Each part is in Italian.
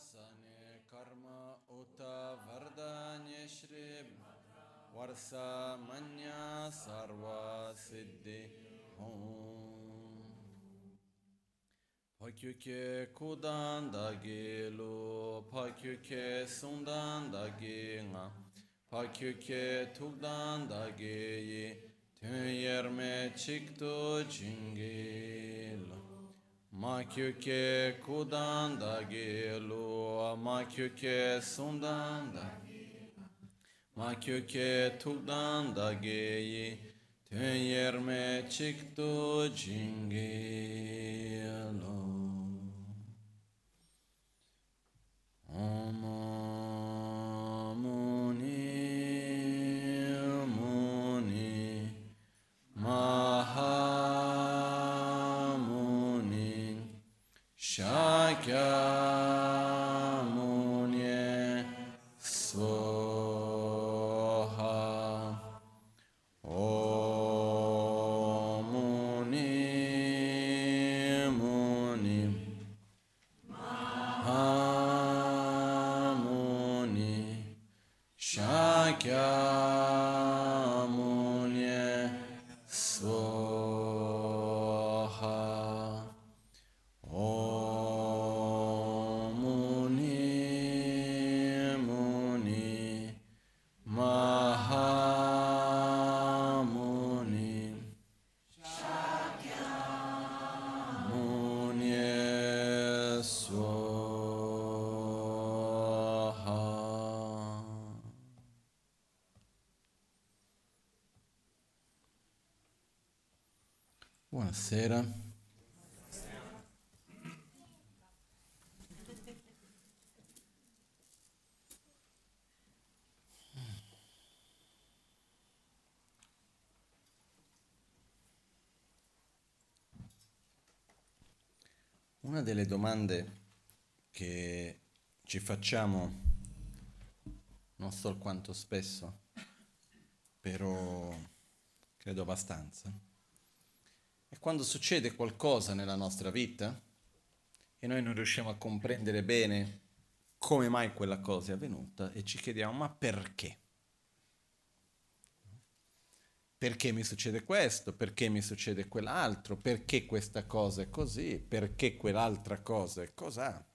sane karma uta vardanya shri varsa manya sarva siddhi om. Pakyuke kudan da gelu, pakyuke sundan da nga, pakyuke tukdan da geyi, tün yerme çıktı cingelu. Makyuke kudanda gelu, makyuke sundanda. Makyuke tugdanda geyi, tün yerme çıktı cingelo. Ama muni muni ma. Yeah. Buonasera. Una delle domande che ci facciamo, non so quanto spesso, però credo abbastanza, quando succede qualcosa nella nostra vita e noi non riusciamo a comprendere bene come mai quella cosa è avvenuta e ci chiediamo ma perché? Perché mi succede questo? Perché mi succede quell'altro? Perché questa cosa è così? Perché quell'altra cosa è cos'ha?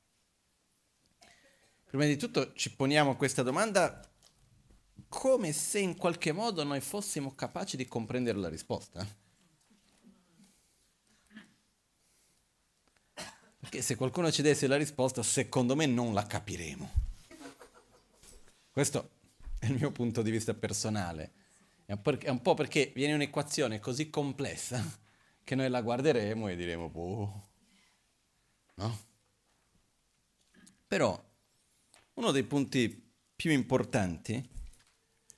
Prima di tutto ci poniamo questa domanda come se in qualche modo noi fossimo capaci di comprendere la risposta. Se qualcuno ci desse la risposta, secondo me non la capiremo. Questo è il mio punto di vista personale. È un, po' perché viene un'equazione così complessa che noi la guarderemo e diremo, boh, no? Però uno dei punti più importanti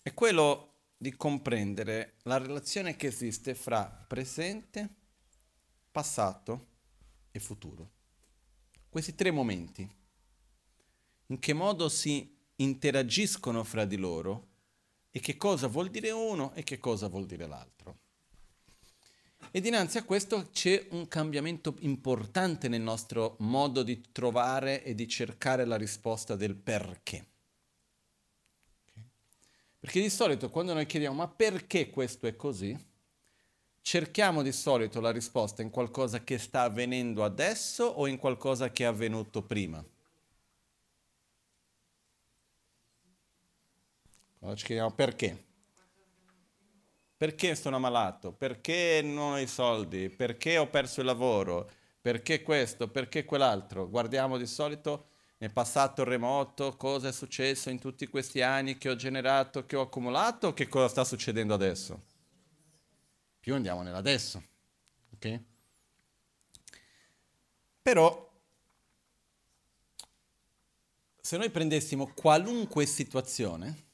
è quello di comprendere la relazione che esiste fra presente, passato e futuro questi tre momenti. In che modo si interagiscono fra di loro e che cosa vuol dire uno e che cosa vuol dire l'altro. E dinanzi a questo c'è un cambiamento importante nel nostro modo di trovare e di cercare la risposta del perché. Perché di solito quando noi chiediamo ma perché questo è così, cerchiamo di solito la risposta in qualcosa che sta avvenendo adesso o in qualcosa che è avvenuto prima? Allora ci chiediamo perché. Perché sono ammalato? Perché non ho i soldi? Perché ho perso il lavoro? Perché questo? Perché quell'altro? Guardiamo di solito nel passato remoto cosa è successo in tutti questi anni che ho generato, che ho accumulato, che cosa sta succedendo adesso? Più andiamo nell'adesso. Ok? Però, se noi prendessimo qualunque situazione,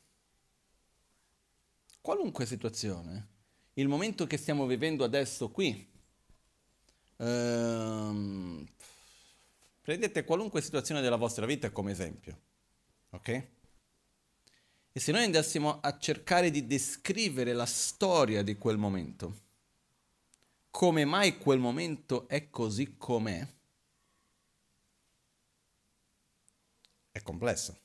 qualunque situazione, il momento che stiamo vivendo adesso qui, ehm, prendete qualunque situazione della vostra vita come esempio, ok? E se noi andassimo a cercare di descrivere la storia di quel momento, come mai quel momento è così com'è, complesso.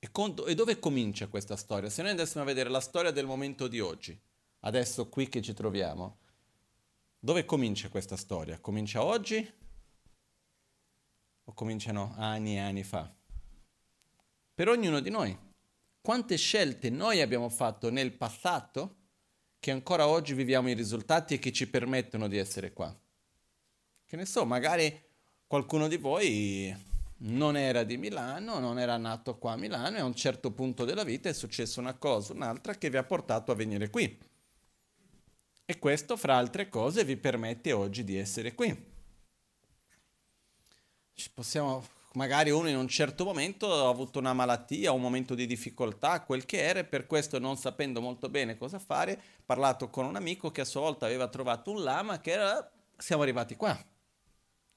E, conto, e dove comincia questa storia? Se noi andassimo a vedere la storia del momento di oggi, adesso qui che ci troviamo, dove comincia questa storia? Comincia oggi o cominciano anni e anni fa? Per ognuno di noi. Quante scelte noi abbiamo fatto nel passato che ancora oggi viviamo i risultati e che ci permettono di essere qua? Che ne so, magari qualcuno di voi non era di Milano, non era nato qua a Milano e a un certo punto della vita è successa una cosa, un'altra che vi ha portato a venire qui. E questo, fra altre cose, vi permette oggi di essere qui. Ci possiamo, magari uno in un certo momento ha avuto una malattia, un momento di difficoltà, quel che era, e per questo non sapendo molto bene cosa fare, ha parlato con un amico che a sua volta aveva trovato un lama che era, siamo arrivati qua.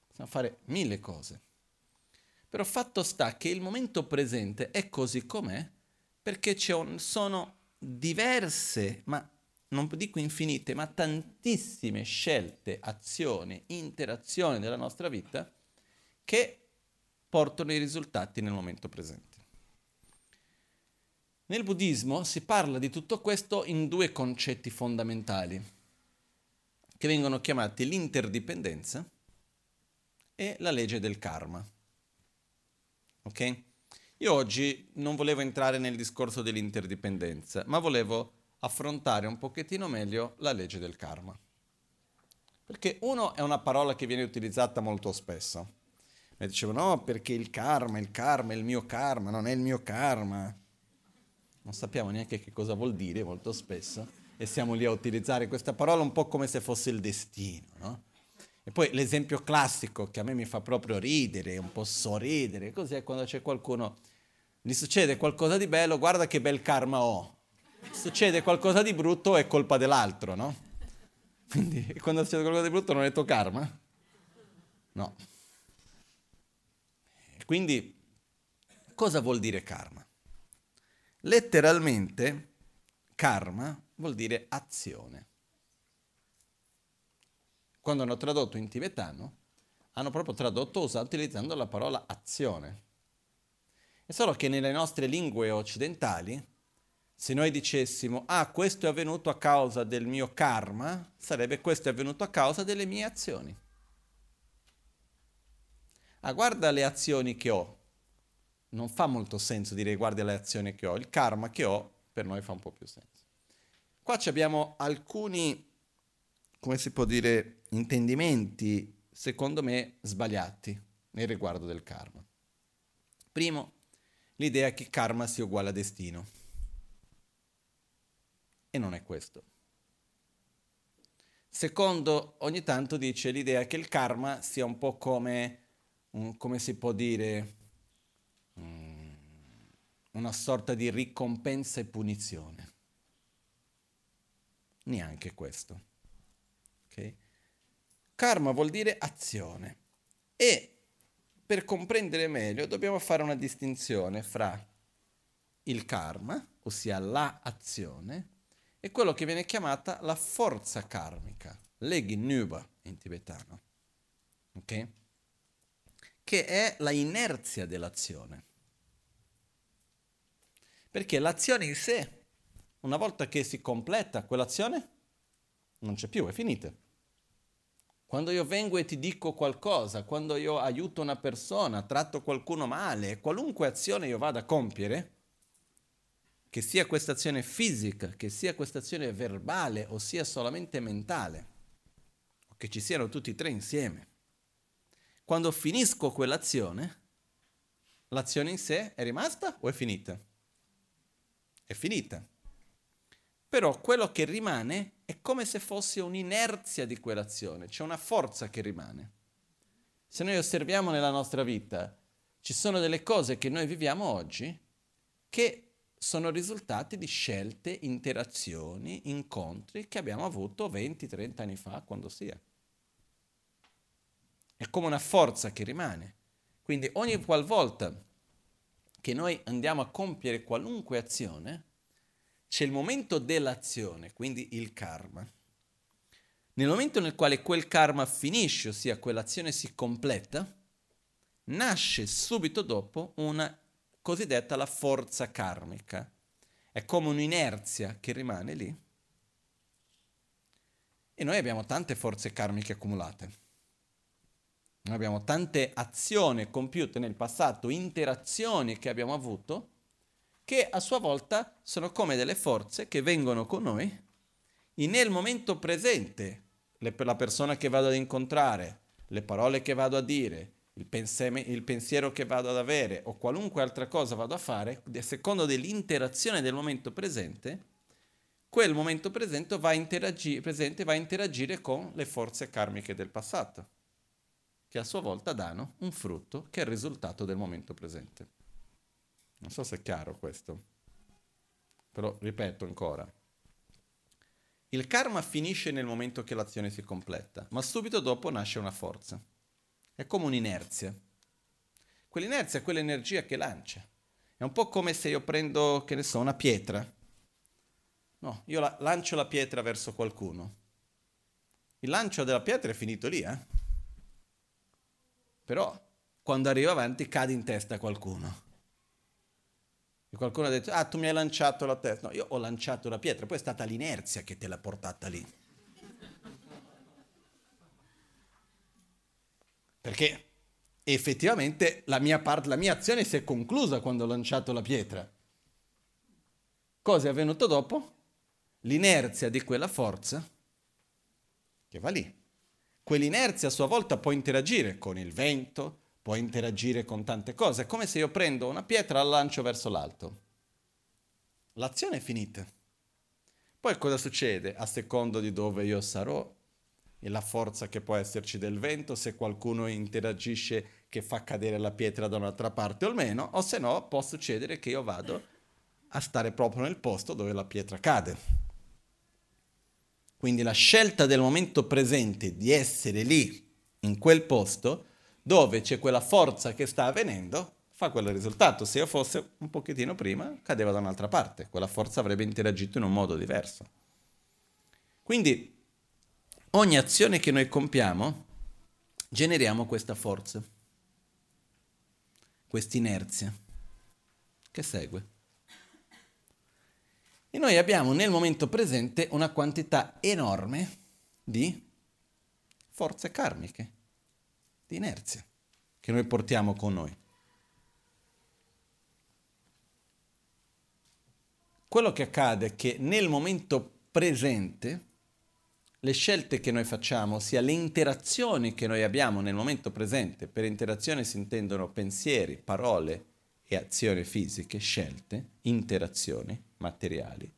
Possiamo fare mille cose. Però fatto sta che il momento presente è così com'è perché un, sono diverse, ma non dico infinite, ma tantissime scelte, azioni, interazioni della nostra vita che portano i risultati nel momento presente. Nel buddismo si parla di tutto questo in due concetti fondamentali, che vengono chiamati l'interdipendenza e la legge del karma. Ok? Io oggi non volevo entrare nel discorso dell'interdipendenza, ma volevo affrontare un pochettino meglio la legge del karma. Perché uno è una parola che viene utilizzata molto spesso. Mi dicevano no, perché il karma, il karma è il mio karma, non è il mio karma. Non sappiamo neanche che cosa vuol dire molto spesso e siamo lì a utilizzare questa parola un po' come se fosse il destino, no? E poi l'esempio classico che a me mi fa proprio ridere, un po' sorridere, così quando c'è qualcuno, gli succede qualcosa di bello, guarda che bel karma ho. Succede qualcosa di brutto, è colpa dell'altro, no? Quindi quando succede qualcosa di brutto non è tuo karma? No. Quindi cosa vuol dire karma? Letteralmente karma vuol dire azione quando hanno tradotto in tibetano, hanno proprio tradotto utilizzando la parola azione. È solo che nelle nostre lingue occidentali, se noi dicessimo, ah, questo è avvenuto a causa del mio karma, sarebbe questo è avvenuto a causa delle mie azioni. Ah, guarda le azioni che ho. Non fa molto senso dire guarda le azioni che ho. Il karma che ho per noi fa un po' più senso. Qua abbiamo alcuni come si può dire, intendimenti, secondo me, sbagliati nel riguardo del karma. Primo, l'idea che karma sia uguale a destino. E non è questo. Secondo, ogni tanto dice l'idea che il karma sia un po' come, un, come si può dire, um, una sorta di ricompensa e punizione. Neanche questo. Karma vuol dire azione e per comprendere meglio dobbiamo fare una distinzione fra il karma, ossia la azione, e quello che viene chiamata la forza karmica, leghi nuba in tibetano, ok? Che è la inerzia dell'azione. Perché l'azione in sé, una volta che si completa quell'azione, non c'è più, è finita. Quando io vengo e ti dico qualcosa, quando io aiuto una persona, tratto qualcuno male, qualunque azione io vada a compiere, che sia questa azione fisica, che sia questa azione verbale o sia solamente mentale, o che ci siano tutti e tre insieme, quando finisco quell'azione, l'azione in sé è rimasta o è finita? È finita. Però quello che rimane è come se fosse un'inerzia di quell'azione, c'è una forza che rimane. Se noi osserviamo nella nostra vita, ci sono delle cose che noi viviamo oggi che sono risultati di scelte, interazioni, incontri che abbiamo avuto 20-30 anni fa, quando sia. È come una forza che rimane. Quindi ogni qualvolta che noi andiamo a compiere qualunque azione, c'è il momento dell'azione, quindi il karma. Nel momento nel quale quel karma finisce, ossia quell'azione si completa, nasce subito dopo una cosiddetta la forza karmica. È come un'inerzia che rimane lì. E noi abbiamo tante forze karmiche accumulate. Abbiamo tante azioni compiute nel passato, interazioni che abbiamo avuto, che a sua volta sono come delle forze che vengono con noi e nel momento presente, le, la persona che vado ad incontrare, le parole che vado a dire, il, penseme, il pensiero che vado ad avere o qualunque altra cosa vado a fare, a secondo dell'interazione del momento presente, quel momento presente va, presente va a interagire con le forze karmiche del passato, che a sua volta danno un frutto che è il risultato del momento presente. Non so se è chiaro questo, però ripeto ancora. Il karma finisce nel momento che l'azione si completa, ma subito dopo nasce una forza. È come un'inerzia. Quell'inerzia è quell'energia che lancia. È un po' come se io prendo, che ne so, una pietra. No, io la, lancio la pietra verso qualcuno. Il lancio della pietra è finito lì, eh? Però quando arriva avanti cade in testa qualcuno. E qualcuno ha detto, ah, tu mi hai lanciato la testa. No, io ho lanciato la pietra, poi è stata l'inerzia che te l'ha portata lì. Perché effettivamente la mia, part- la mia azione si è conclusa quando ho lanciato la pietra. Cosa è avvenuto dopo? L'inerzia di quella forza che va lì. Quell'inerzia a sua volta può interagire con il vento, può interagire con tante cose. È come se io prendo una pietra e la lancio verso l'alto. L'azione è finita. Poi cosa succede? A secondo di dove io sarò e la forza che può esserci del vento, se qualcuno interagisce che fa cadere la pietra da un'altra parte o meno, o se no può succedere che io vado a stare proprio nel posto dove la pietra cade. Quindi la scelta del momento presente di essere lì, in quel posto, dove c'è quella forza che sta avvenendo, fa quel risultato. Se io fosse un pochettino prima, cadeva da un'altra parte, quella forza avrebbe interagito in un modo diverso. Quindi ogni azione che noi compiamo, generiamo questa forza, questa inerzia che segue. E noi abbiamo nel momento presente una quantità enorme di forze karmiche di inerzia che noi portiamo con noi. Quello che accade è che nel momento presente le scelte che noi facciamo, ossia le interazioni che noi abbiamo nel momento presente, per interazione si intendono pensieri, parole e azioni fisiche, scelte, interazioni materiali.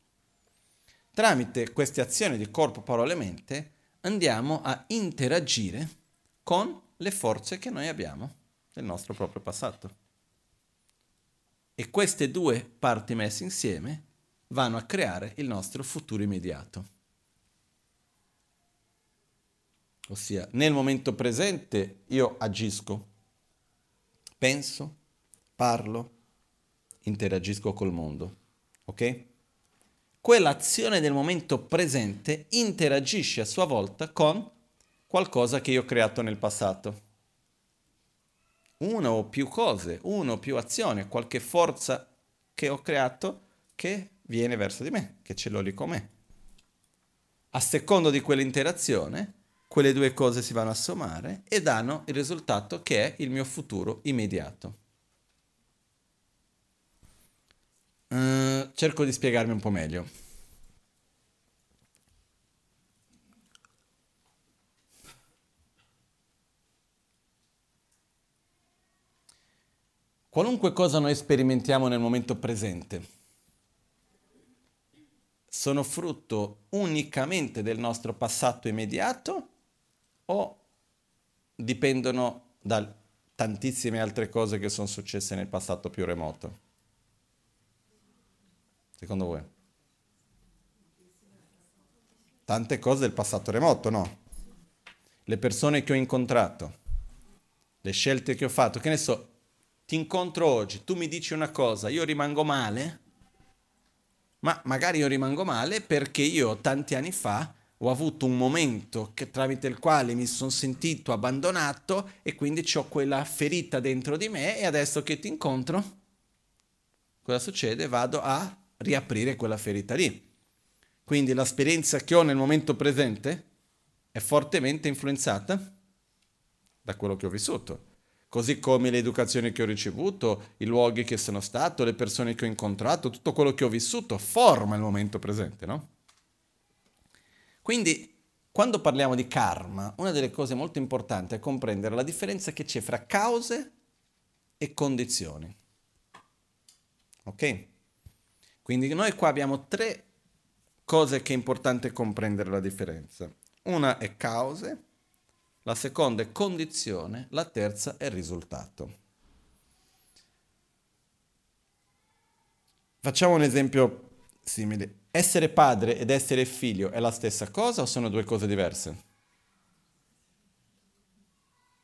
Tramite queste azioni di corpo, parole e mente andiamo a interagire con le forze che noi abbiamo nel nostro proprio passato. E queste due parti messe insieme vanno a creare il nostro futuro immediato. Ossia, nel momento presente io agisco, penso, parlo, interagisco col mondo. Ok? Quell'azione del momento presente interagisce a sua volta con qualcosa che io ho creato nel passato. Una o più cose, una o più azioni, qualche forza che ho creato che viene verso di me, che ce l'ho lì con me. A secondo di quell'interazione, quelle due cose si vanno a sommare e danno il risultato che è il mio futuro immediato. Uh, cerco di spiegarmi un po' meglio. Qualunque cosa noi sperimentiamo nel momento presente sono frutto unicamente del nostro passato immediato o dipendono da tantissime altre cose che sono successe nel passato più remoto? Secondo voi? Tante cose del passato remoto, no? Le persone che ho incontrato, le scelte che ho fatto, che ne so, ti incontro oggi, tu mi dici una cosa, io rimango male, ma magari io rimango male perché io tanti anni fa ho avuto un momento che, tramite il quale mi sono sentito abbandonato e quindi ho quella ferita dentro di me e adesso che ti incontro, cosa succede? Vado a riaprire quella ferita lì. Quindi l'esperienza che ho nel momento presente è fortemente influenzata da quello che ho vissuto. Così come l'educazione che ho ricevuto, i luoghi che sono stato, le persone che ho incontrato, tutto quello che ho vissuto forma il momento presente, no? Quindi, quando parliamo di karma, una delle cose molto importanti è comprendere la differenza che c'è fra cause e condizioni. Ok? Quindi noi qua abbiamo tre cose che è importante comprendere la differenza. Una è cause, la seconda è condizione, la terza è risultato. Facciamo un esempio simile. Essere padre ed essere figlio è la stessa cosa o sono due cose diverse?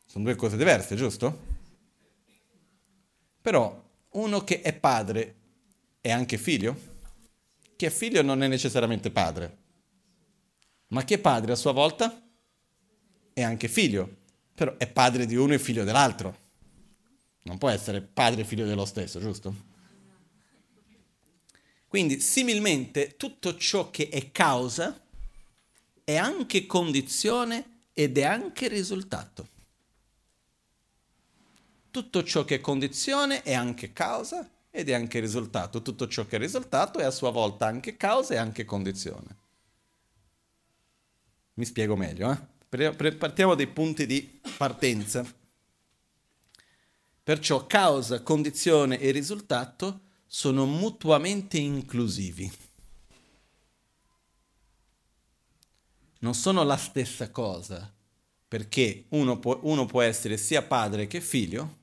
Sono due cose diverse, giusto? Però uno che è padre è anche figlio? Chi è figlio non è necessariamente padre, ma chi è padre a sua volta è anche figlio, però è padre di uno e figlio dell'altro. Non può essere padre e figlio dello stesso, giusto? Quindi, similmente, tutto ciò che è causa è anche condizione ed è anche risultato. Tutto ciò che è condizione è anche causa ed è anche risultato. Tutto ciò che è risultato è a sua volta anche causa e anche condizione. Mi spiego meglio, eh? Partiamo dai punti di partenza. Perciò causa, condizione e risultato sono mutuamente inclusivi. Non sono la stessa cosa, perché uno può, uno può essere sia padre che figlio,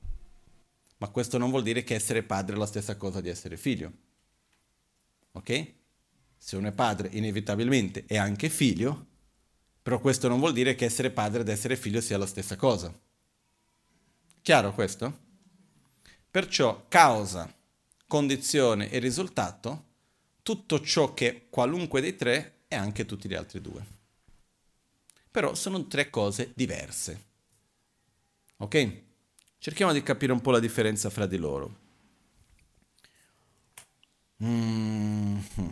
ma questo non vuol dire che essere padre è la stessa cosa di essere figlio. Ok? Se uno è padre, inevitabilmente è anche figlio, però questo non vuol dire che essere padre ed essere figlio sia la stessa cosa. Chiaro questo? Perciò causa, condizione e risultato, tutto ciò che qualunque dei tre è anche tutti gli altri due. Però sono tre cose diverse. Ok? Cerchiamo di capire un po' la differenza fra di loro. Mm-hmm.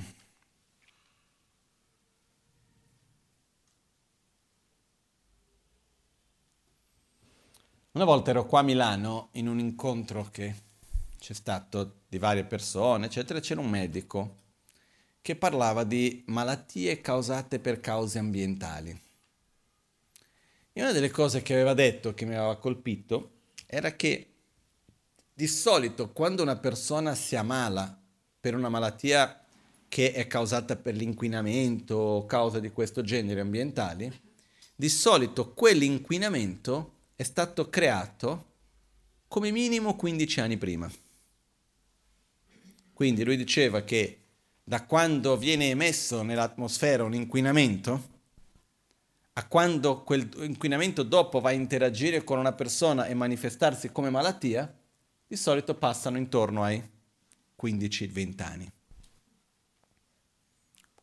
Una volta ero qua a Milano in un incontro che c'è stato di varie persone, eccetera, c'era un medico che parlava di malattie causate per cause ambientali. E una delle cose che aveva detto, che mi aveva colpito, era che di solito quando una persona si ammala per una malattia che è causata per l'inquinamento o cause di questo genere ambientali, di solito quell'inquinamento è stato creato come minimo 15 anni prima. Quindi lui diceva che da quando viene emesso nell'atmosfera un inquinamento a quando quel inquinamento dopo va a interagire con una persona e manifestarsi come malattia, di solito passano intorno ai 15-20 anni.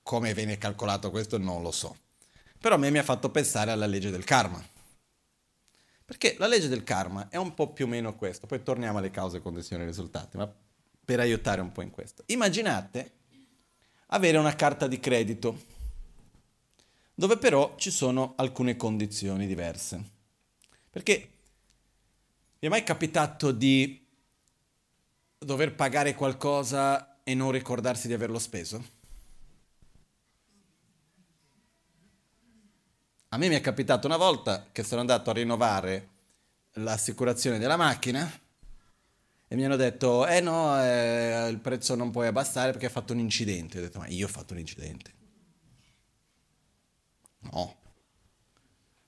Come viene calcolato questo non lo so. Però a me mi ha fatto pensare alla legge del karma. Perché la legge del karma è un po' più o meno questo, poi torniamo alle cause, condizioni e risultati, ma per aiutare un po' in questo. Immaginate avere una carta di credito, dove però ci sono alcune condizioni diverse. Perché vi è mai capitato di dover pagare qualcosa e non ricordarsi di averlo speso? A me mi è capitato una volta che sono andato a rinnovare l'assicurazione della macchina e mi hanno detto, eh no, eh, il prezzo non puoi abbassare perché hai fatto un incidente. Ho detto, ma io ho fatto un incidente. No.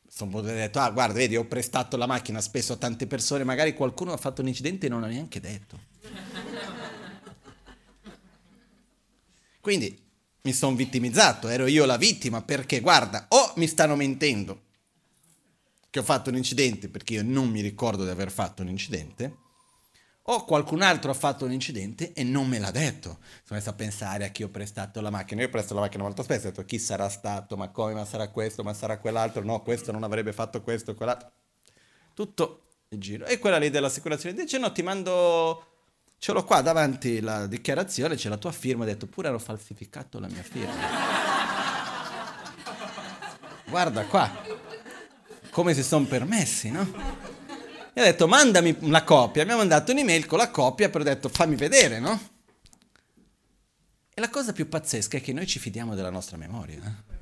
Sono detto, ah guarda, vedi, ho prestato la macchina spesso a tante persone, magari qualcuno ha fatto un incidente e non ha neanche detto. Quindi mi sono vittimizzato, ero io la vittima perché guarda, o mi stanno mentendo che ho fatto un incidente perché io non mi ricordo di aver fatto un incidente, O qualcun altro ha fatto un incidente e non me l'ha detto. Sono messo a pensare a chi ho prestato la macchina. Io presto la macchina molto spesso, ho detto chi sarà stato, ma come, ma sarà questo, ma sarà quell'altro. No, questo non avrebbe fatto questo, quell'altro. Tutto il giro. E quella lì dell'assicurazione dice no, ti mando... Ce l'ho qua davanti la dichiarazione, c'è la tua firma, ho detto pure hanno falsificato la mia firma. Guarda qua, come si sono permessi, no? E ha detto mandami la copia, mi ha mandato un'email con la copia, però ho detto fammi vedere, no? E la cosa più pazzesca è che noi ci fidiamo della nostra memoria. Eh?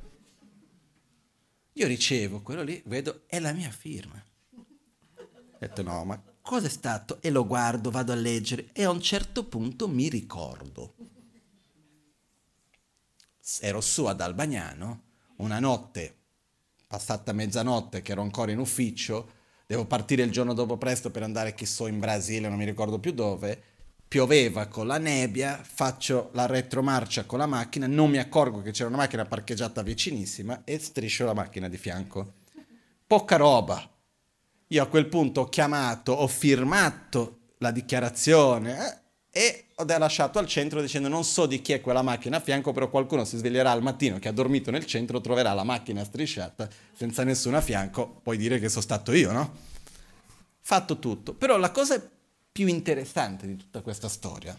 Io ricevo quello lì, vedo, è la mia firma. Ho detto no, ma cosa è stato? E lo guardo, vado a leggere e a un certo punto mi ricordo. Ero su ad Albagnano, una notte, passata mezzanotte, che ero ancora in ufficio, devo partire il giorno dopo presto per andare, chi so, in Brasile, non mi ricordo più dove, pioveva con la nebbia, faccio la retromarcia con la macchina, non mi accorgo che c'era una macchina parcheggiata vicinissima e striscio la macchina di fianco. Poca roba. Io a quel punto ho chiamato, ho firmato la dichiarazione eh, e ho lasciato al centro dicendo non so di chi è quella macchina a fianco, però qualcuno si sveglierà al mattino che ha dormito nel centro, troverà la macchina strisciata senza nessuno a fianco, puoi dire che sono stato io, no? Fatto tutto. Però la cosa più interessante di tutta questa storia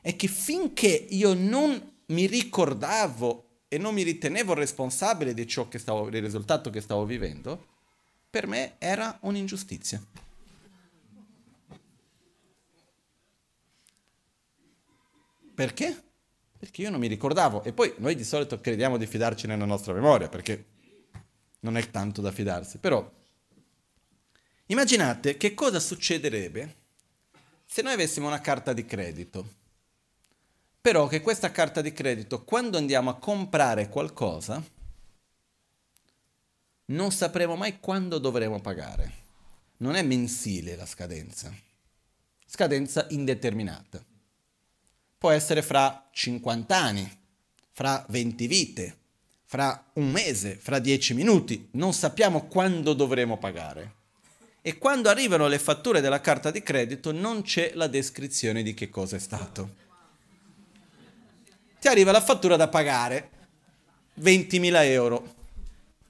è che finché io non mi ricordavo e non mi ritenevo responsabile di ciò che stavo, del risultato che stavo vivendo, per me era un'ingiustizia. Perché? Perché io non mi ricordavo. E poi noi di solito crediamo di fidarci nella nostra memoria, perché non è tanto da fidarsi. Però immaginate che cosa succederebbe se noi avessimo una carta di credito. Però che questa carta di credito, quando andiamo a comprare qualcosa, non sapremo mai quando dovremo pagare. Non è mensile la scadenza. Scadenza indeterminata può essere fra 50 anni, fra 20 vite, fra un mese, fra 10 minuti, non sappiamo quando dovremo pagare. E quando arrivano le fatture della carta di credito non c'è la descrizione di che cosa è stato. Ti arriva la fattura da pagare, 20.000 euro.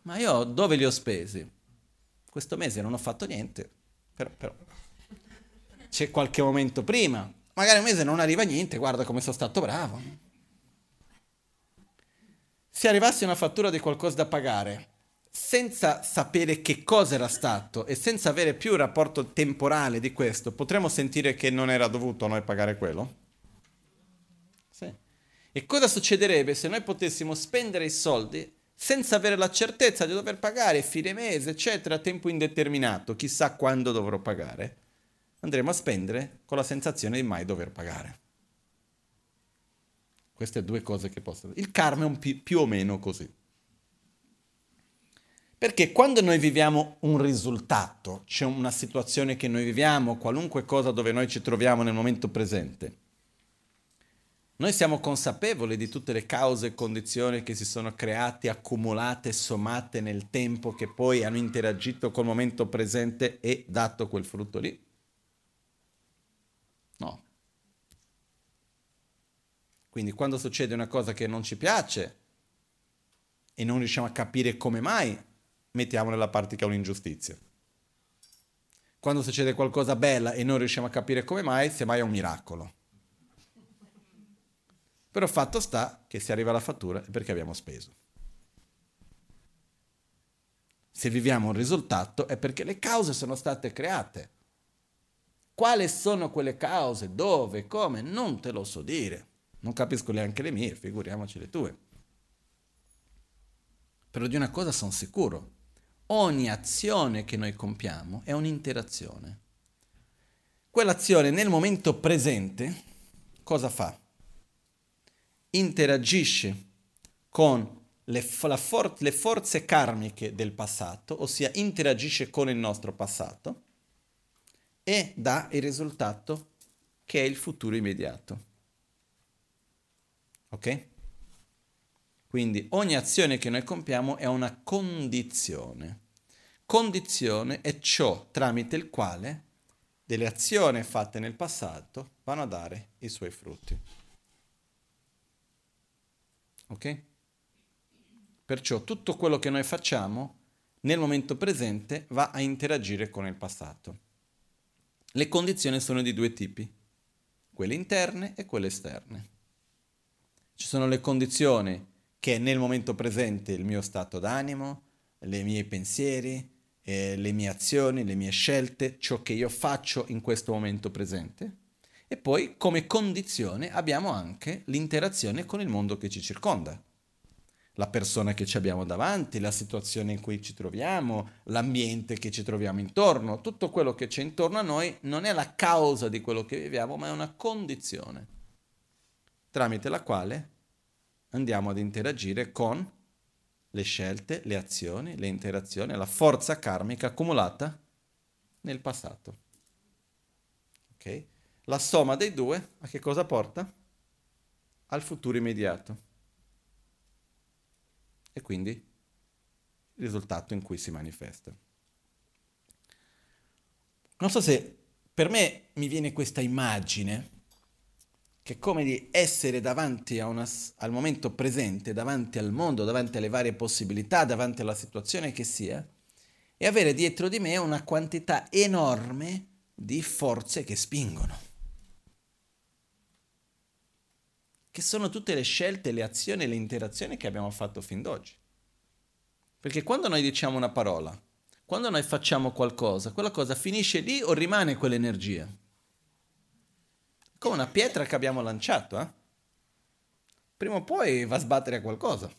Ma io dove li ho spesi? Questo mese non ho fatto niente, però, però c'è qualche momento prima, magari un mese non arriva niente, guarda come sono stato bravo. Se arrivasse una fattura di qualcosa da pagare, senza sapere che cosa era stato e senza avere più un rapporto temporale di questo, potremmo sentire che non era dovuto a noi pagare quello? Sì. E cosa succederebbe se noi potessimo spendere i soldi senza avere la certezza di dover pagare fine mese, eccetera, a tempo indeterminato, chissà quando dovrò pagare? Andremo a spendere con la sensazione di mai dover pagare. Queste due cose che possono... Il karma è un pi- più o meno così. Perché quando noi viviamo un risultato, c'è una situazione che noi viviamo, qualunque cosa dove noi ci troviamo nel momento presente, noi siamo consapevoli di tutte le cause e condizioni che si sono create, accumulate, sommate nel tempo, che poi hanno interagito col momento presente e dato quel frutto lì? No. Quindi quando succede una cosa che non ci piace e non riusciamo a capire come mai, mettiamo nella parte che è un'ingiustizia. Quando succede qualcosa bella e non riusciamo a capire come mai, semmai è un miracolo. Però fatto sta che se arriva la fattura è perché abbiamo speso. Se viviamo un risultato è perché le cause sono state create. Quali sono quelle cause? Dove? Come? Non te lo so dire. Non capisco neanche le mie, figuriamoci le tue. Però di una cosa sono sicuro. Ogni azione che noi compiamo è un'interazione. Quell'azione nel momento presente cosa fa? Interagisce con le, for- le forze karmiche del passato, ossia interagisce con il nostro passato e dà il risultato che è il futuro immediato. Ok? Quindi ogni azione che noi compiamo è una condizione. Condizione è ciò tramite il quale delle azioni fatte nel passato vanno a dare i suoi frutti. Ok? Perciò tutto quello che noi facciamo nel momento presente va a interagire con il passato. Le condizioni sono di due tipi, quelle interne e quelle esterne. Ci sono le condizioni che nel momento presente il mio stato d'animo, i miei pensieri, eh, le mie azioni, le mie scelte, ciò che io faccio in questo momento presente. E poi come condizione abbiamo anche l'interazione con il mondo che ci circonda. La persona che ci abbiamo davanti, la situazione in cui ci troviamo, l'ambiente che ci troviamo intorno, tutto quello che c'è intorno a noi non è la causa di quello che viviamo, ma è una condizione tramite la quale andiamo ad interagire con le scelte, le azioni, le interazioni, la forza karmica accumulata nel passato. Okay? La somma dei due a che cosa porta? Al futuro immediato. E quindi il risultato in cui si manifesta. Non so se per me mi viene questa immagine che è come di essere davanti una, al momento presente, davanti al mondo, davanti alle varie possibilità, davanti alla situazione che sia, e avere dietro di me una quantità enorme di forze che spingono. Che sono tutte le scelte, le azioni e le interazioni che abbiamo fatto fin d'oggi. Perché quando noi diciamo una parola, quando noi facciamo qualcosa, quella cosa finisce lì o rimane quell'energia? Come una pietra che abbiamo lanciato, eh? prima o poi va a sbattere a qualcosa.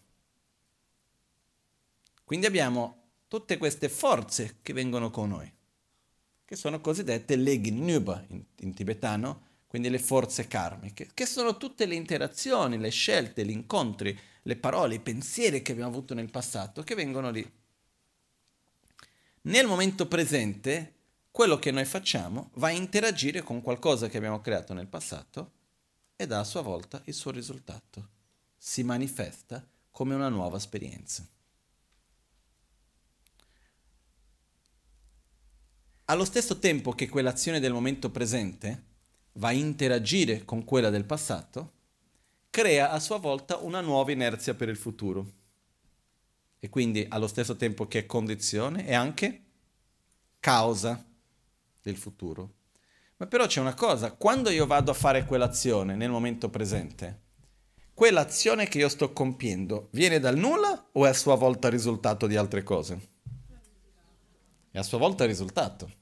Quindi abbiamo tutte queste forze che vengono con noi, che sono cosiddette Legin Nuba in, in tibetano, quindi le forze karmiche, che sono tutte le interazioni, le scelte, gli incontri, le parole, i pensieri che abbiamo avuto nel passato, che vengono lì. Nel momento presente quello che noi facciamo va a interagire con qualcosa che abbiamo creato nel passato e dà a sua volta il suo risultato. Si manifesta come una nuova esperienza. Allo stesso tempo che quell'azione del momento presente va a interagire con quella del passato, crea a sua volta una nuova inerzia per il futuro. E quindi allo stesso tempo che è condizione è anche causa del futuro. Ma però c'è una cosa, quando io vado a fare quell'azione nel momento presente, quell'azione che io sto compiendo viene dal nulla o è a sua volta risultato di altre cose? È a sua volta risultato.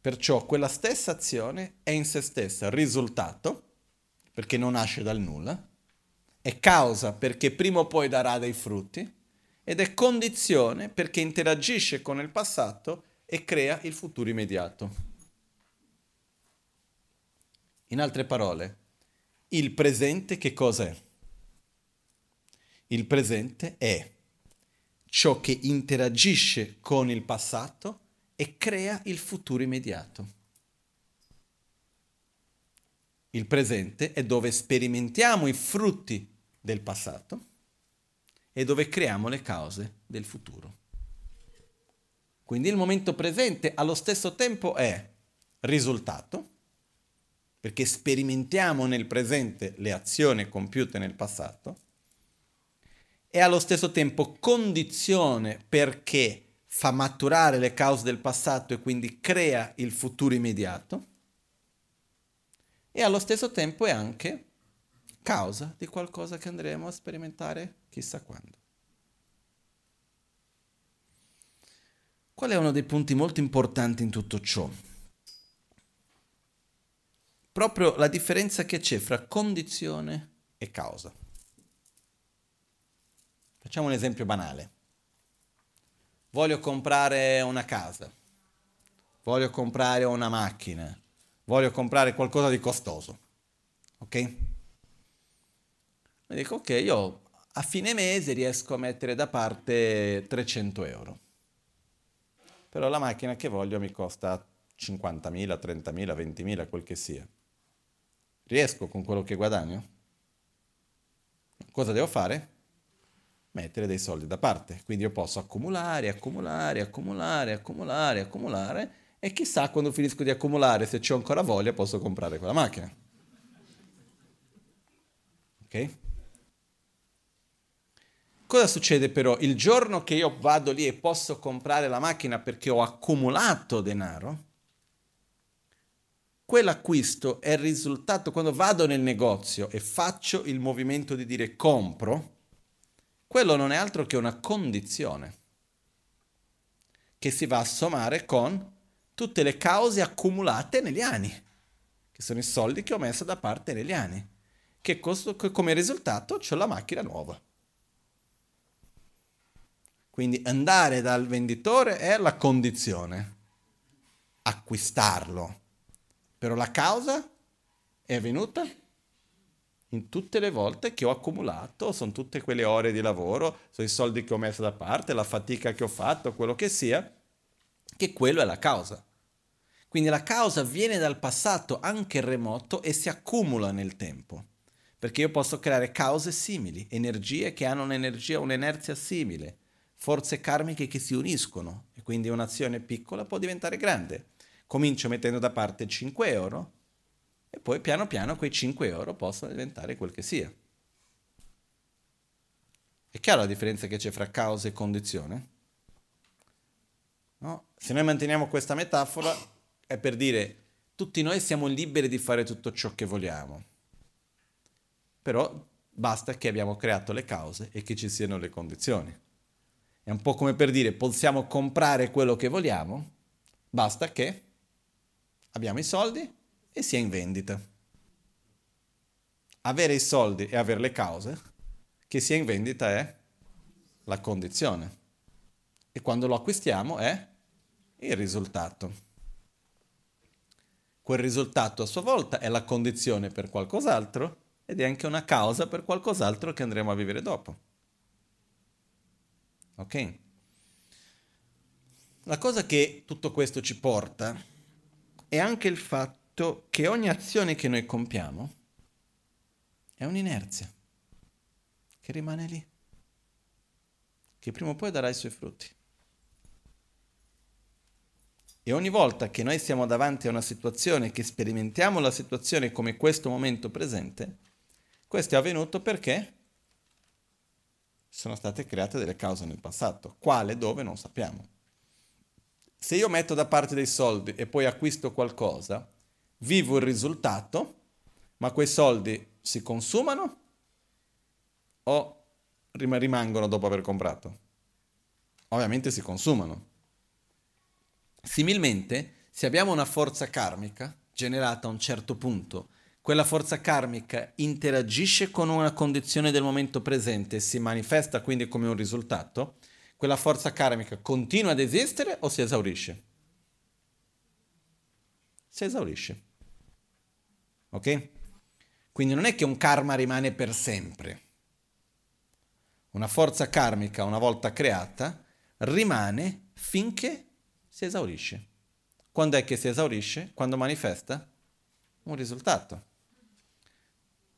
Perciò quella stessa azione è in se stessa risultato, perché non nasce dal nulla, è causa perché prima o poi darà dei frutti, ed è condizione perché interagisce con il passato e crea il futuro immediato. In altre parole, il presente che cos'è? Il presente è ciò che interagisce con il passato e crea il futuro immediato. Il presente è dove sperimentiamo i frutti del passato e dove creiamo le cause del futuro. Quindi il momento presente allo stesso tempo è risultato, perché sperimentiamo nel presente le azioni compiute nel passato, e allo stesso tempo condizione perché fa maturare le cause del passato e quindi crea il futuro immediato, e allo stesso tempo è anche causa di qualcosa che andremo a sperimentare chissà quando. Qual è uno dei punti molto importanti in tutto ciò? Proprio la differenza che c'è fra condizione e causa. Facciamo un esempio banale. Voglio comprare una casa, voglio comprare una macchina, voglio comprare qualcosa di costoso. Ok? Mi dico, ok, io a fine mese riesco a mettere da parte 300 euro però la macchina che voglio mi costa 50.000, 30.000, 20.000, quel che sia. Riesco con quello che guadagno? Cosa devo fare? Mettere dei soldi da parte. Quindi io posso accumulare, accumulare, accumulare, accumulare, accumulare e chissà quando finisco di accumulare, se ho ancora voglia, posso comprare quella macchina. Ok? Cosa succede però? Il giorno che io vado lì e posso comprare la macchina perché ho accumulato denaro, quell'acquisto è il risultato quando vado nel negozio e faccio il movimento di dire compro, quello non è altro che una condizione che si va a sommare con tutte le cause accumulate negli anni, che sono i soldi che ho messo da parte negli anni, che, costo, che come risultato ho la macchina nuova. Quindi andare dal venditore è la condizione, acquistarlo. Però la causa è venuta in tutte le volte che ho accumulato, sono tutte quelle ore di lavoro, sono i soldi che ho messo da parte, la fatica che ho fatto, quello che sia, che quello è la causa. Quindi la causa viene dal passato, anche remoto, e si accumula nel tempo. Perché io posso creare cause simili, energie che hanno un'energia, un'inerzia simile forze karmiche che si uniscono e quindi un'azione piccola può diventare grande. Comincio mettendo da parte 5 euro e poi piano piano quei 5 euro possono diventare quel che sia. È chiara la differenza che c'è fra causa e condizione? No? Se noi manteniamo questa metafora è per dire tutti noi siamo liberi di fare tutto ciò che vogliamo, però basta che abbiamo creato le cause e che ci siano le condizioni. È un po' come per dire possiamo comprare quello che vogliamo, basta che abbiamo i soldi e sia in vendita. Avere i soldi e avere le cause, che sia in vendita è la condizione. E quando lo acquistiamo è il risultato. Quel risultato a sua volta è la condizione per qualcos'altro ed è anche una causa per qualcos'altro che andremo a vivere dopo. Ok? La cosa che tutto questo ci porta è anche il fatto che ogni azione che noi compiamo è un'inerzia che rimane lì, che prima o poi darà i suoi frutti. E ogni volta che noi siamo davanti a una situazione, che sperimentiamo la situazione come questo momento presente, questo è avvenuto perché sono state create delle cause nel passato. Quale, dove, non sappiamo. Se io metto da parte dei soldi e poi acquisto qualcosa, vivo il risultato, ma quei soldi si consumano o rimangono dopo aver comprato? Ovviamente si consumano. Similmente, se abbiamo una forza karmica generata a un certo punto quella forza karmica interagisce con una condizione del momento presente e si manifesta quindi come un risultato, quella forza karmica continua ad esistere o si esaurisce? Si esaurisce. Ok? Quindi non è che un karma rimane per sempre. Una forza karmica, una volta creata, rimane finché si esaurisce. Quando è che si esaurisce? Quando manifesta un risultato.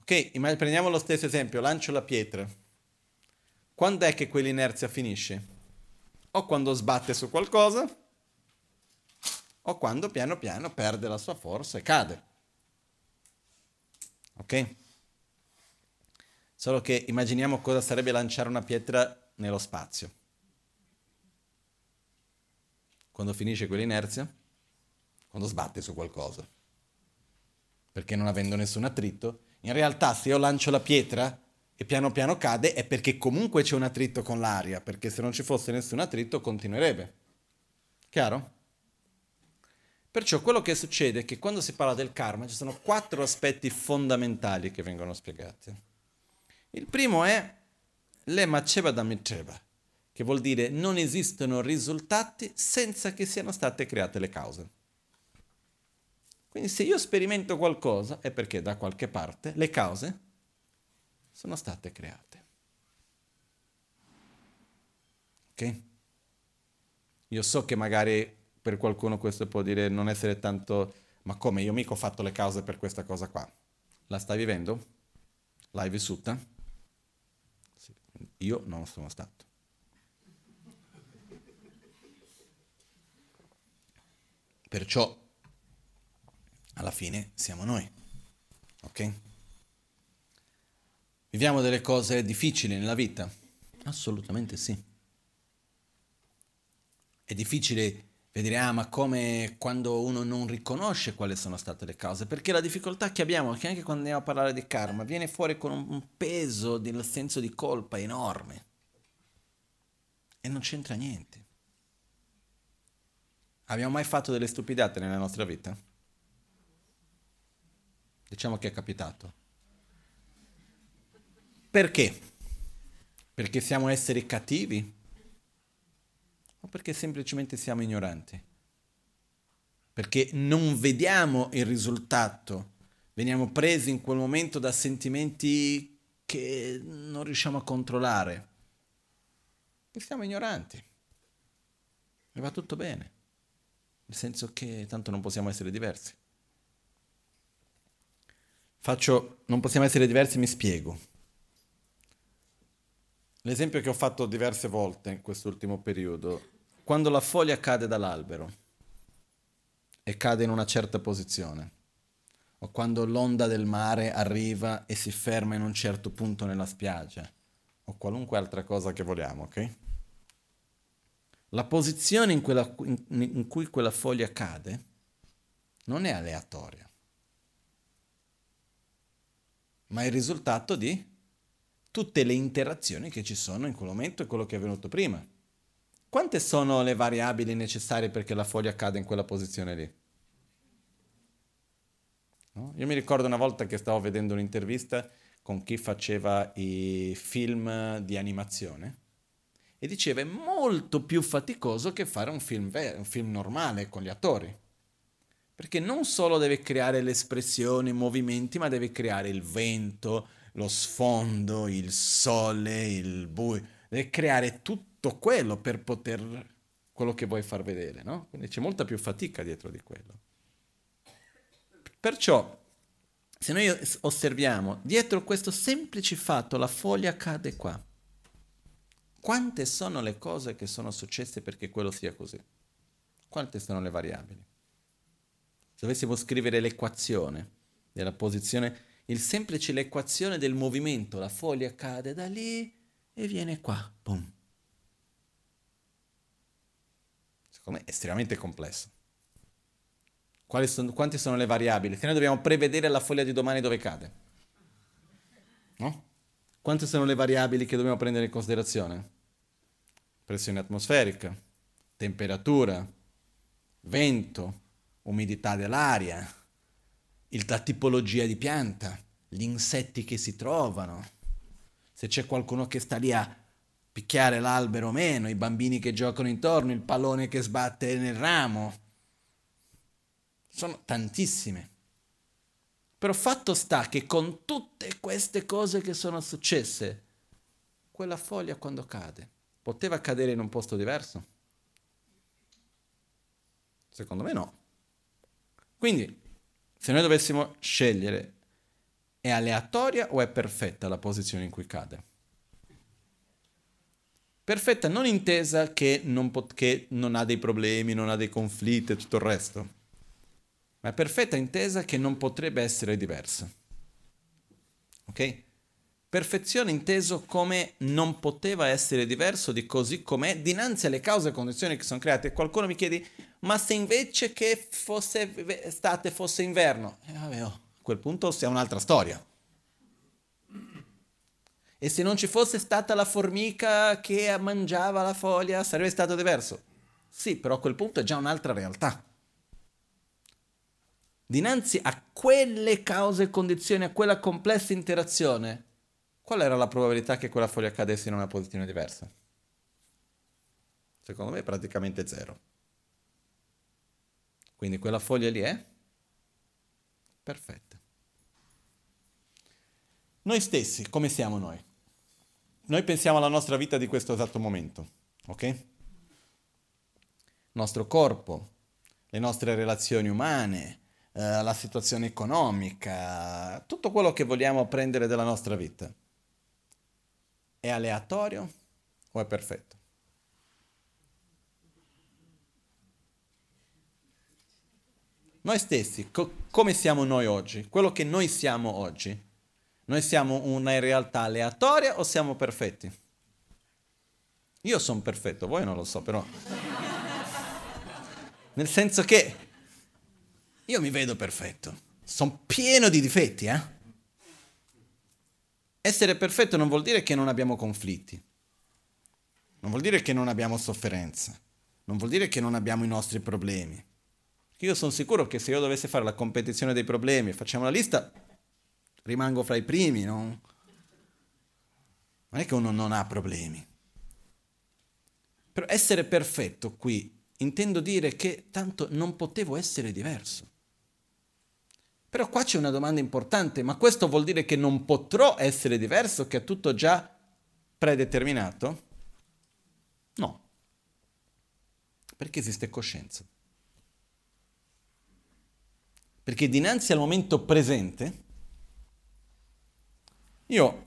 Ok, prendiamo lo stesso esempio, lancio la pietra. Quando è che quell'inerzia finisce? O quando sbatte su qualcosa, o quando piano piano perde la sua forza e cade. Ok? Solo che immaginiamo cosa sarebbe lanciare una pietra nello spazio. Quando finisce quell'inerzia? Quando sbatte su qualcosa. Perché non avendo nessun attrito, in realtà se io lancio la pietra e piano piano cade è perché comunque c'è un attrito con l'aria, perché se non ci fosse nessun attrito continuerebbe. Chiaro? Perciò quello che succede è che quando si parla del karma ci sono quattro aspetti fondamentali che vengono spiegati. Il primo è le maceva da mitreva, che vuol dire non esistono risultati senza che siano state create le cause. Quindi se io sperimento qualcosa è perché da qualche parte le cause sono state create. Ok? Io so che magari per qualcuno questo può dire non essere tanto, ma come io mica ho fatto le cause per questa cosa qua. La stai vivendo? L'hai vissuta? Sì. Io non sono stato. Perciò, alla fine, siamo noi. Ok? Viviamo delle cose difficili nella vita? Assolutamente sì. È difficile vedere, ah, ma come quando uno non riconosce quali sono state le cause, perché la difficoltà che abbiamo, che anche quando andiamo a parlare di karma, viene fuori con un peso del senso di colpa enorme. E non c'entra niente. Abbiamo mai fatto delle stupidate nella nostra vita? Diciamo che è capitato. Perché? Perché siamo esseri cattivi? O perché semplicemente siamo ignoranti? Perché non vediamo il risultato, veniamo presi in quel momento da sentimenti che non riusciamo a controllare. E siamo ignoranti. E va tutto bene. Nel senso che tanto non possiamo essere diversi. Faccio, non possiamo essere diversi, mi spiego. L'esempio che ho fatto diverse volte in quest'ultimo periodo, quando la foglia cade dall'albero e cade in una certa posizione, o quando l'onda del mare arriva e si ferma in un certo punto nella spiaggia, o qualunque altra cosa che vogliamo, ok? La posizione in, quella, in, in cui quella foglia cade non è aleatoria, ma è il risultato di tutte le interazioni che ci sono in quel momento e quello che è venuto prima. Quante sono le variabili necessarie perché la foglia cade in quella posizione lì? No? Io mi ricordo una volta che stavo vedendo un'intervista con chi faceva i film di animazione e diceva è molto più faticoso che fare un film, ver- un film normale con gli attori. Perché non solo deve creare le espressioni, i movimenti, ma deve creare il vento, lo sfondo, il sole, il buio, deve creare tutto quello per poter quello che vuoi far vedere, no? Quindi c'è molta più fatica dietro di quello. Perciò, se noi osserviamo, dietro questo semplice fatto la foglia cade qua. Quante sono le cose che sono successe perché quello sia così? Quante sono le variabili? Dovessimo scrivere l'equazione della posizione il semplice l'equazione del movimento, la foglia cade da lì e viene qua, boom. Secondo me è estremamente complesso. Sono, quante sono le variabili? Se noi dobbiamo prevedere la foglia di domani dove cade. No? Quante sono le variabili che dobbiamo prendere in considerazione? Pressione atmosferica, temperatura, vento, umidità dell'aria, la tipologia di pianta, gli insetti che si trovano, se c'è qualcuno che sta lì a picchiare l'albero o meno, i bambini che giocano intorno, il pallone che sbatte nel ramo. Sono tantissime. Però fatto sta che con tutte queste cose che sono successe, quella foglia quando cade, poteva cadere in un posto diverso? Secondo me no. Quindi se noi dovessimo scegliere, è aleatoria o è perfetta la posizione in cui cade? Perfetta non intesa che non, pot- che non ha dei problemi, non ha dei conflitti e tutto il resto, ma è perfetta intesa che non potrebbe essere diversa. Ok? Perfezione inteso come non poteva essere diverso di così com'è dinanzi alle cause e condizioni che sono create. Qualcuno mi chiede, ma se invece che fosse estate fosse inverno? Eh, vabbè, oh, a quel punto sia un'altra storia. E se non ci fosse stata la formica che mangiava la foglia, sarebbe stato diverso? Sì, però a quel punto è già un'altra realtà. Dinanzi a quelle cause e condizioni, a quella complessa interazione, qual era la probabilità che quella foglia cadesse in una posizione diversa? Secondo me praticamente zero. Quindi quella foglia lì è perfetta. Noi stessi, come siamo noi? Noi pensiamo alla nostra vita di questo esatto momento, ok? Il nostro corpo, le nostre relazioni umane, eh, la situazione economica, tutto quello che vogliamo prendere della nostra vita è aleatorio o è perfetto? Noi stessi, co- come siamo noi oggi? Quello che noi siamo oggi? Noi siamo una realtà aleatoria o siamo perfetti? Io sono perfetto, voi non lo so, però... Nel senso che io mi vedo perfetto, sono pieno di difetti, eh? Essere perfetto non vuol dire che non abbiamo conflitti, non vuol dire che non abbiamo sofferenza, non vuol dire che non abbiamo i nostri problemi. Io sono sicuro che se io dovessi fare la competizione dei problemi, facciamo la lista, rimango fra i primi, no? Non è che uno non ha problemi. Però essere perfetto qui intendo dire che tanto non potevo essere diverso. Però qua c'è una domanda importante, ma questo vuol dire che non potrò essere diverso, che è tutto già predeterminato? No. Perché esiste coscienza. Perché dinanzi al momento presente io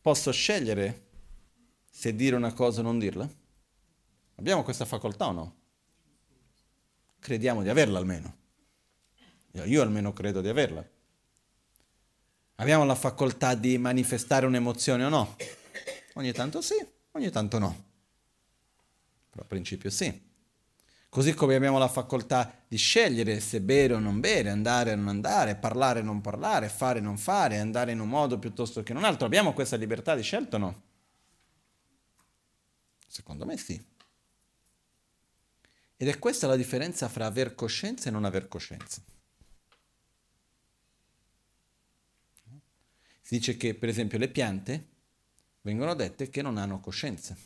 posso scegliere se dire una cosa o non dirla? Abbiamo questa facoltà o no? Crediamo di averla almeno. Io almeno credo di averla. Abbiamo la facoltà di manifestare un'emozione o no? Ogni tanto sì, ogni tanto no. Però a principio sì. Così come abbiamo la facoltà di scegliere se bere o non bere, andare o non andare, parlare o non parlare, fare o non fare, andare in un modo piuttosto che in un altro. Abbiamo questa libertà di scelta o no? Secondo me sì. Ed è questa la differenza fra aver coscienza e non aver coscienza. Si dice che, per esempio, le piante vengono dette che non hanno coscienza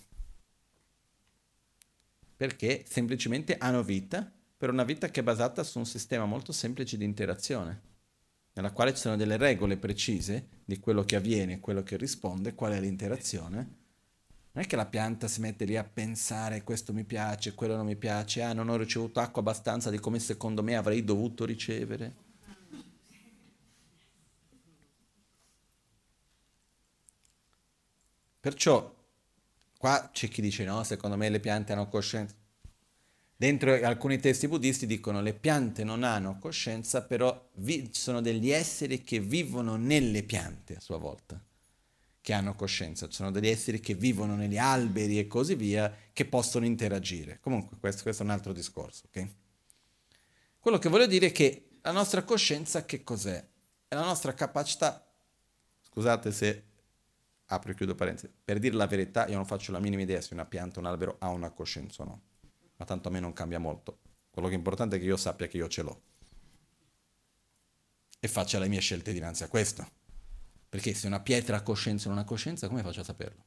perché semplicemente hanno vita, per una vita che è basata su un sistema molto semplice di interazione, nella quale ci sono delle regole precise di quello che avviene, quello che risponde, qual è l'interazione. Non è che la pianta si mette lì a pensare questo mi piace, quello non mi piace, ah non ho ricevuto acqua abbastanza di come secondo me avrei dovuto ricevere. Perciò Qua c'è chi dice no, secondo me le piante hanno coscienza. Dentro alcuni testi buddisti dicono le piante non hanno coscienza, però vi- sono degli esseri che vivono nelle piante a sua volta, che hanno coscienza. Ci sono degli esseri che vivono negli alberi e così via, che possono interagire. Comunque questo, questo è un altro discorso. Okay? Quello che voglio dire è che la nostra coscienza che cos'è? È la nostra capacità, scusate se apro e chiudo parentesi, per dire la verità io non faccio la minima idea se una pianta un albero ha una coscienza o no, ma tanto a me non cambia molto. Quello che è importante è che io sappia che io ce l'ho e faccia le mie scelte dinanzi a questo. Perché se una pietra ha coscienza o non ha coscienza, come faccio a saperlo?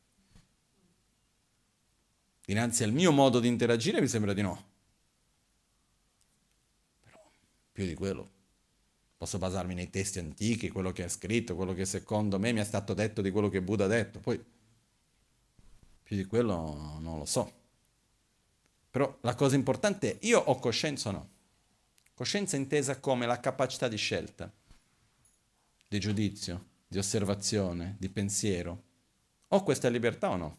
Dinanzi al mio modo di interagire mi sembra di no. Però più di quello Posso basarmi nei testi antichi, quello che è scritto, quello che secondo me mi è stato detto di quello che Buddha ha detto. Poi più di quello non lo so. Però la cosa importante è io ho coscienza o no? Coscienza intesa come la capacità di scelta, di giudizio, di osservazione, di pensiero. Ho questa libertà o no?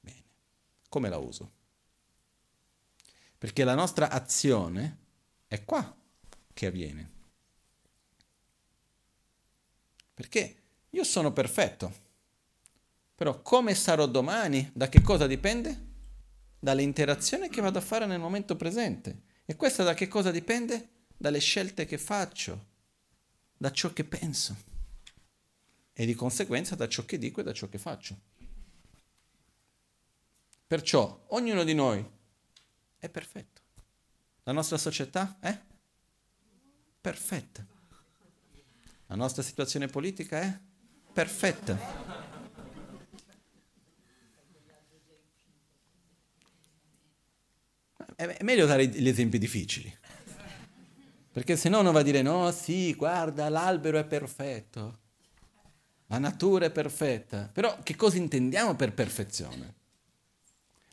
Bene. Come la uso? Perché la nostra azione è qua che avviene. Perché io sono perfetto, però come sarò domani? Da che cosa dipende? Dall'interazione che vado a fare nel momento presente. E questa da che cosa dipende? Dalle scelte che faccio, da ciò che penso e di conseguenza da ciò che dico e da ciò che faccio. Perciò ognuno di noi è perfetto. La nostra società è perfetta. La nostra situazione politica è perfetta. È meglio dare gli esempi difficili. Perché se no uno va a dire no, sì, guarda, l'albero è perfetto, la natura è perfetta. Però che cosa intendiamo per perfezione?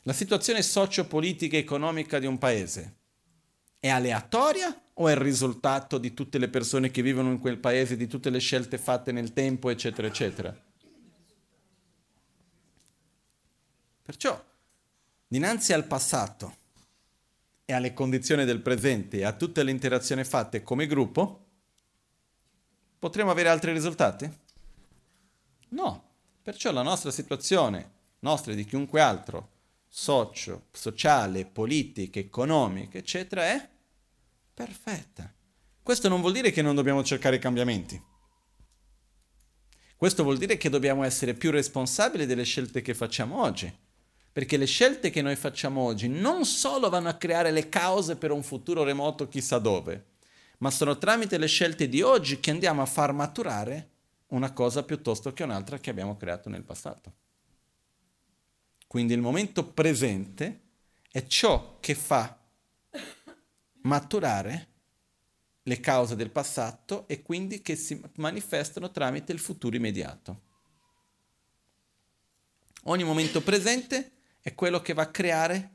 La situazione socio-politica e economica di un paese è aleatoria o è il risultato di tutte le persone che vivono in quel paese, di tutte le scelte fatte nel tempo, eccetera, eccetera. Perciò, dinanzi al passato e alle condizioni del presente e a tutte le interazioni fatte come gruppo, potremo avere altri risultati? No. Perciò la nostra situazione, nostra e di chiunque altro, socio, sociale, politica, economica, eccetera, è perfetta. Questo non vuol dire che non dobbiamo cercare cambiamenti. Questo vuol dire che dobbiamo essere più responsabili delle scelte che facciamo oggi. Perché le scelte che noi facciamo oggi non solo vanno a creare le cause per un futuro remoto chissà dove, ma sono tramite le scelte di oggi che andiamo a far maturare una cosa piuttosto che un'altra che abbiamo creato nel passato. Quindi il momento presente è ciò che fa maturare le cause del passato e quindi che si manifestano tramite il futuro immediato. Ogni momento presente è quello che va a creare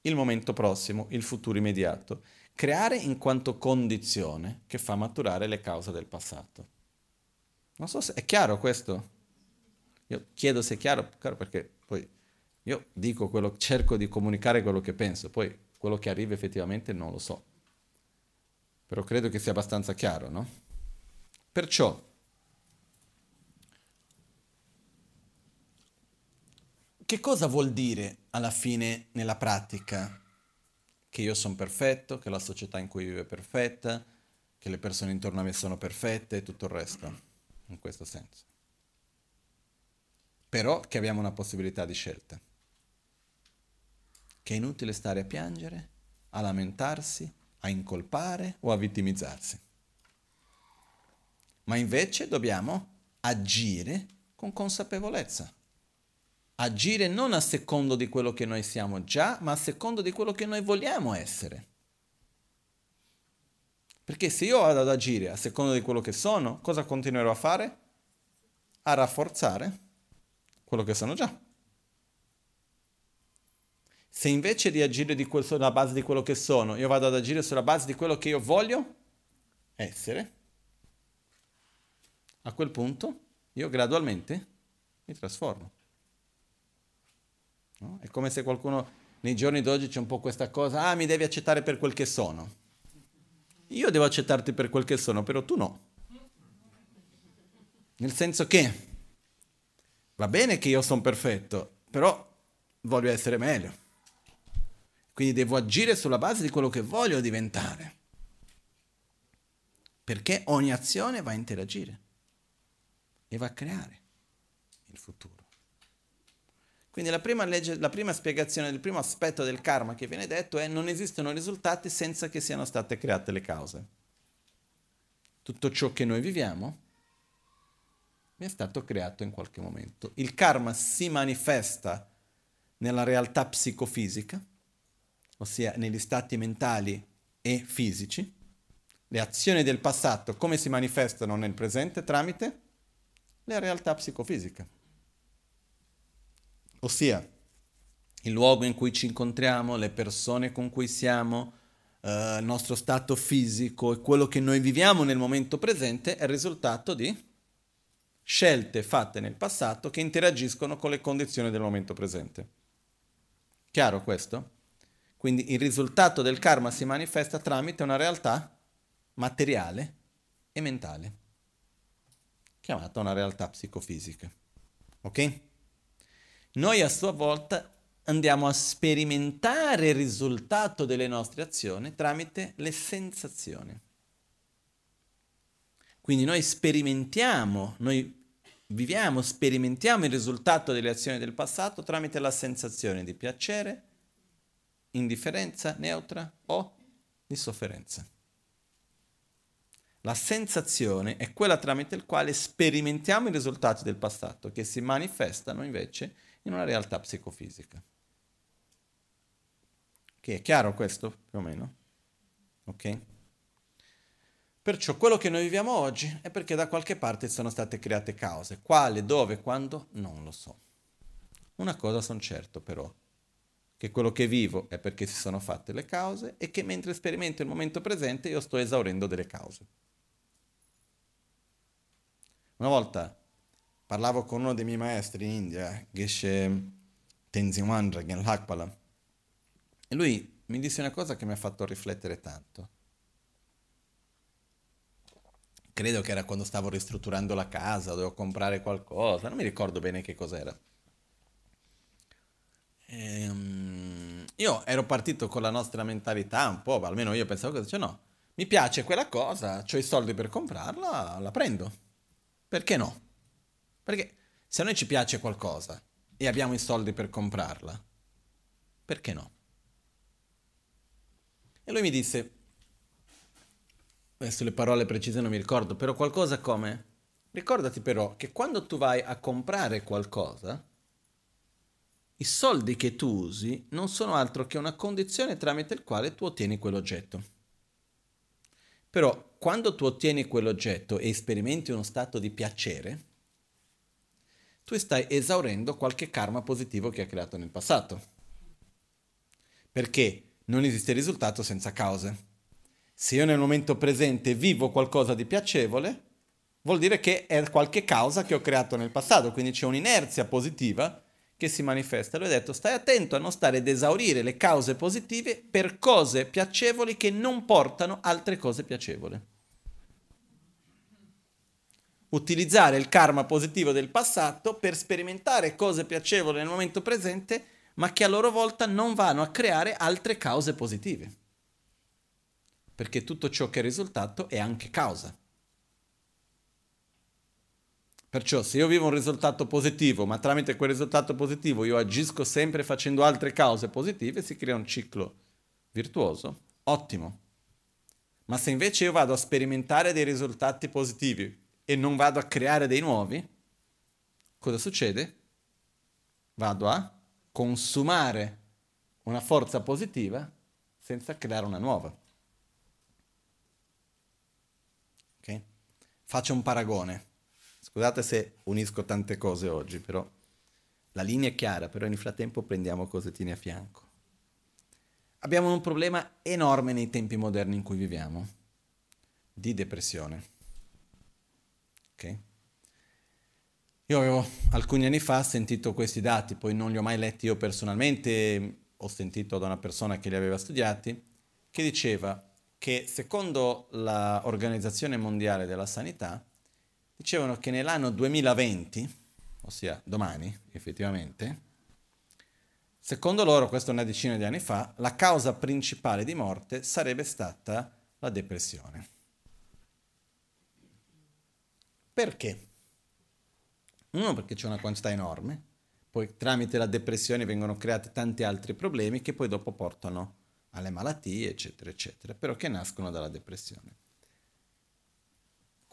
il momento prossimo, il futuro immediato. Creare in quanto condizione che fa maturare le cause del passato. Non so se è chiaro questo. Io chiedo se è chiaro, perché poi io dico quello, cerco di comunicare quello che penso, poi quello che arriva effettivamente non lo so. Però credo che sia abbastanza chiaro, no? Perciò, che cosa vuol dire alla fine nella pratica? Che io sono perfetto, che la società in cui vivo è perfetta, che le persone intorno a me sono perfette e tutto il resto, in questo senso. Però che abbiamo una possibilità di scelta. Che è inutile stare a piangere, a lamentarsi, a incolpare o a vittimizzarsi. Ma invece dobbiamo agire con consapevolezza. Agire non a secondo di quello che noi siamo già, ma a secondo di quello che noi vogliamo essere. Perché se io vado ad agire a secondo di quello che sono, cosa continuerò a fare? A rafforzare quello che sono già. Se invece di agire di que- sulla base di quello che sono, io vado ad agire sulla base di quello che io voglio essere, a quel punto io gradualmente mi trasformo. No? È come se qualcuno nei giorni d'oggi c'è un po' questa cosa, ah mi devi accettare per quel che sono. Io devo accettarti per quel che sono, però tu no. Nel senso che va bene che io sono perfetto, però voglio essere meglio. Quindi devo agire sulla base di quello che voglio diventare. Perché ogni azione va a interagire e va a creare il futuro. Quindi la prima, legge, la prima spiegazione, il primo aspetto del karma che viene detto è non esistono risultati senza che siano state create le cause. Tutto ciò che noi viviamo è stato creato in qualche momento. Il karma si manifesta nella realtà psicofisica ossia negli stati mentali e fisici, le azioni del passato come si manifestano nel presente tramite le realtà psicofisiche. Ossia, il luogo in cui ci incontriamo, le persone con cui siamo, eh, il nostro stato fisico e quello che noi viviamo nel momento presente è il risultato di scelte fatte nel passato che interagiscono con le condizioni del momento presente. Chiaro questo? Quindi il risultato del karma si manifesta tramite una realtà materiale e mentale, chiamata una realtà psicofisica. Ok? Noi a sua volta andiamo a sperimentare il risultato delle nostre azioni tramite le sensazioni. Quindi noi sperimentiamo, noi viviamo, sperimentiamo il risultato delle azioni del passato tramite la sensazione di piacere, indifferenza neutra o di sofferenza. La sensazione è quella tramite la quale sperimentiamo i risultati del passato, che si manifestano invece in una realtà psicofisica. Che è chiaro questo, più o meno? Ok? Perciò quello che noi viviamo oggi è perché da qualche parte sono state create cause. Quale, dove, quando? Non lo so. Una cosa sono certo però, che quello che vivo è perché si sono fatte le cause e che mentre sperimento il momento presente io sto esaurendo delle cause. Una volta parlavo con uno dei miei maestri in India, Geshe Tenzin Wandragyan Lakpala, e lui mi disse una cosa che mi ha fatto riflettere tanto. Credo che era quando stavo ristrutturando la casa, dovevo comprare qualcosa, non mi ricordo bene che cos'era. Ehm, io ero partito con la nostra mentalità un po', almeno io pensavo così, cioè no, mi piace quella cosa, ho i soldi per comprarla, la prendo. Perché no? Perché se a noi ci piace qualcosa e abbiamo i soldi per comprarla, perché no? E lui mi disse, adesso le parole precise non mi ricordo, però qualcosa come, ricordati però che quando tu vai a comprare qualcosa, i soldi che tu usi non sono altro che una condizione tramite il quale tu ottieni quell'oggetto. Però quando tu ottieni quell'oggetto e sperimenti uno stato di piacere, tu stai esaurendo qualche karma positivo che hai creato nel passato. Perché non esiste risultato senza cause. Se io nel momento presente vivo qualcosa di piacevole, vuol dire che è qualche causa che ho creato nel passato, quindi c'è un'inerzia positiva che si manifesta. Lui ha detto stai attento a non stare ad esaurire le cause positive per cose piacevoli che non portano altre cose piacevoli. Utilizzare il karma positivo del passato per sperimentare cose piacevoli nel momento presente, ma che a loro volta non vanno a creare altre cause positive. Perché tutto ciò che è risultato è anche causa. Perciò se io vivo un risultato positivo, ma tramite quel risultato positivo io agisco sempre facendo altre cause positive, si crea un ciclo virtuoso, ottimo. Ma se invece io vado a sperimentare dei risultati positivi e non vado a creare dei nuovi, cosa succede? Vado a consumare una forza positiva senza creare una nuova. Okay? Faccio un paragone. Scusate se unisco tante cose oggi, però la linea è chiara, però nel frattempo prendiamo cosettine a fianco. Abbiamo un problema enorme nei tempi moderni in cui viviamo, di depressione. Ok? Io avevo alcuni anni fa sentito questi dati, poi non li ho mai letti io personalmente, ho sentito da una persona che li aveva studiati, che diceva che secondo l'Organizzazione Mondiale della Sanità dicevano che nell'anno 2020, ossia domani effettivamente, secondo loro, questo una decina di anni fa, la causa principale di morte sarebbe stata la depressione. Perché? Uno perché c'è una quantità enorme, poi tramite la depressione vengono creati tanti altri problemi che poi dopo portano alle malattie, eccetera, eccetera, però che nascono dalla depressione.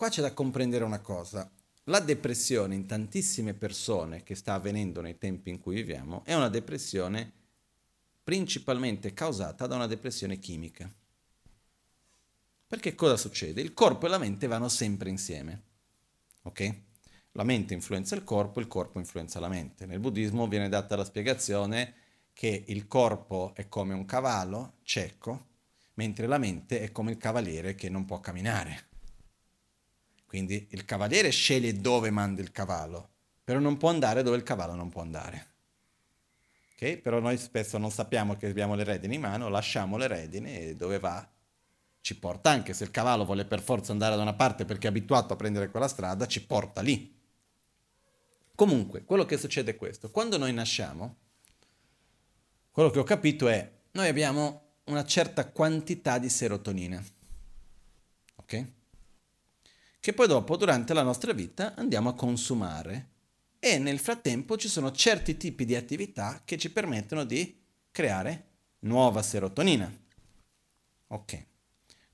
Qua c'è da comprendere una cosa. La depressione in tantissime persone che sta avvenendo nei tempi in cui viviamo è una depressione principalmente causata da una depressione chimica. Perché cosa succede? Il corpo e la mente vanno sempre insieme. Ok? La mente influenza il corpo, il corpo influenza la mente. Nel buddismo viene data la spiegazione che il corpo è come un cavallo cieco, mentre la mente è come il cavaliere che non può camminare. Quindi il cavaliere sceglie dove manda il cavallo, però non può andare dove il cavallo non può andare. Okay? Però noi spesso non sappiamo che abbiamo le redini in mano, lasciamo le redini e dove va ci porta, anche se il cavallo vuole per forza andare da una parte perché è abituato a prendere quella strada, ci porta lì. Comunque, quello che succede è questo. Quando noi nasciamo, quello che ho capito è, noi abbiamo una certa quantità di serotonina. Ok? Che poi dopo durante la nostra vita andiamo a consumare e nel frattempo ci sono certi tipi di attività che ci permettono di creare nuova serotonina. Ok.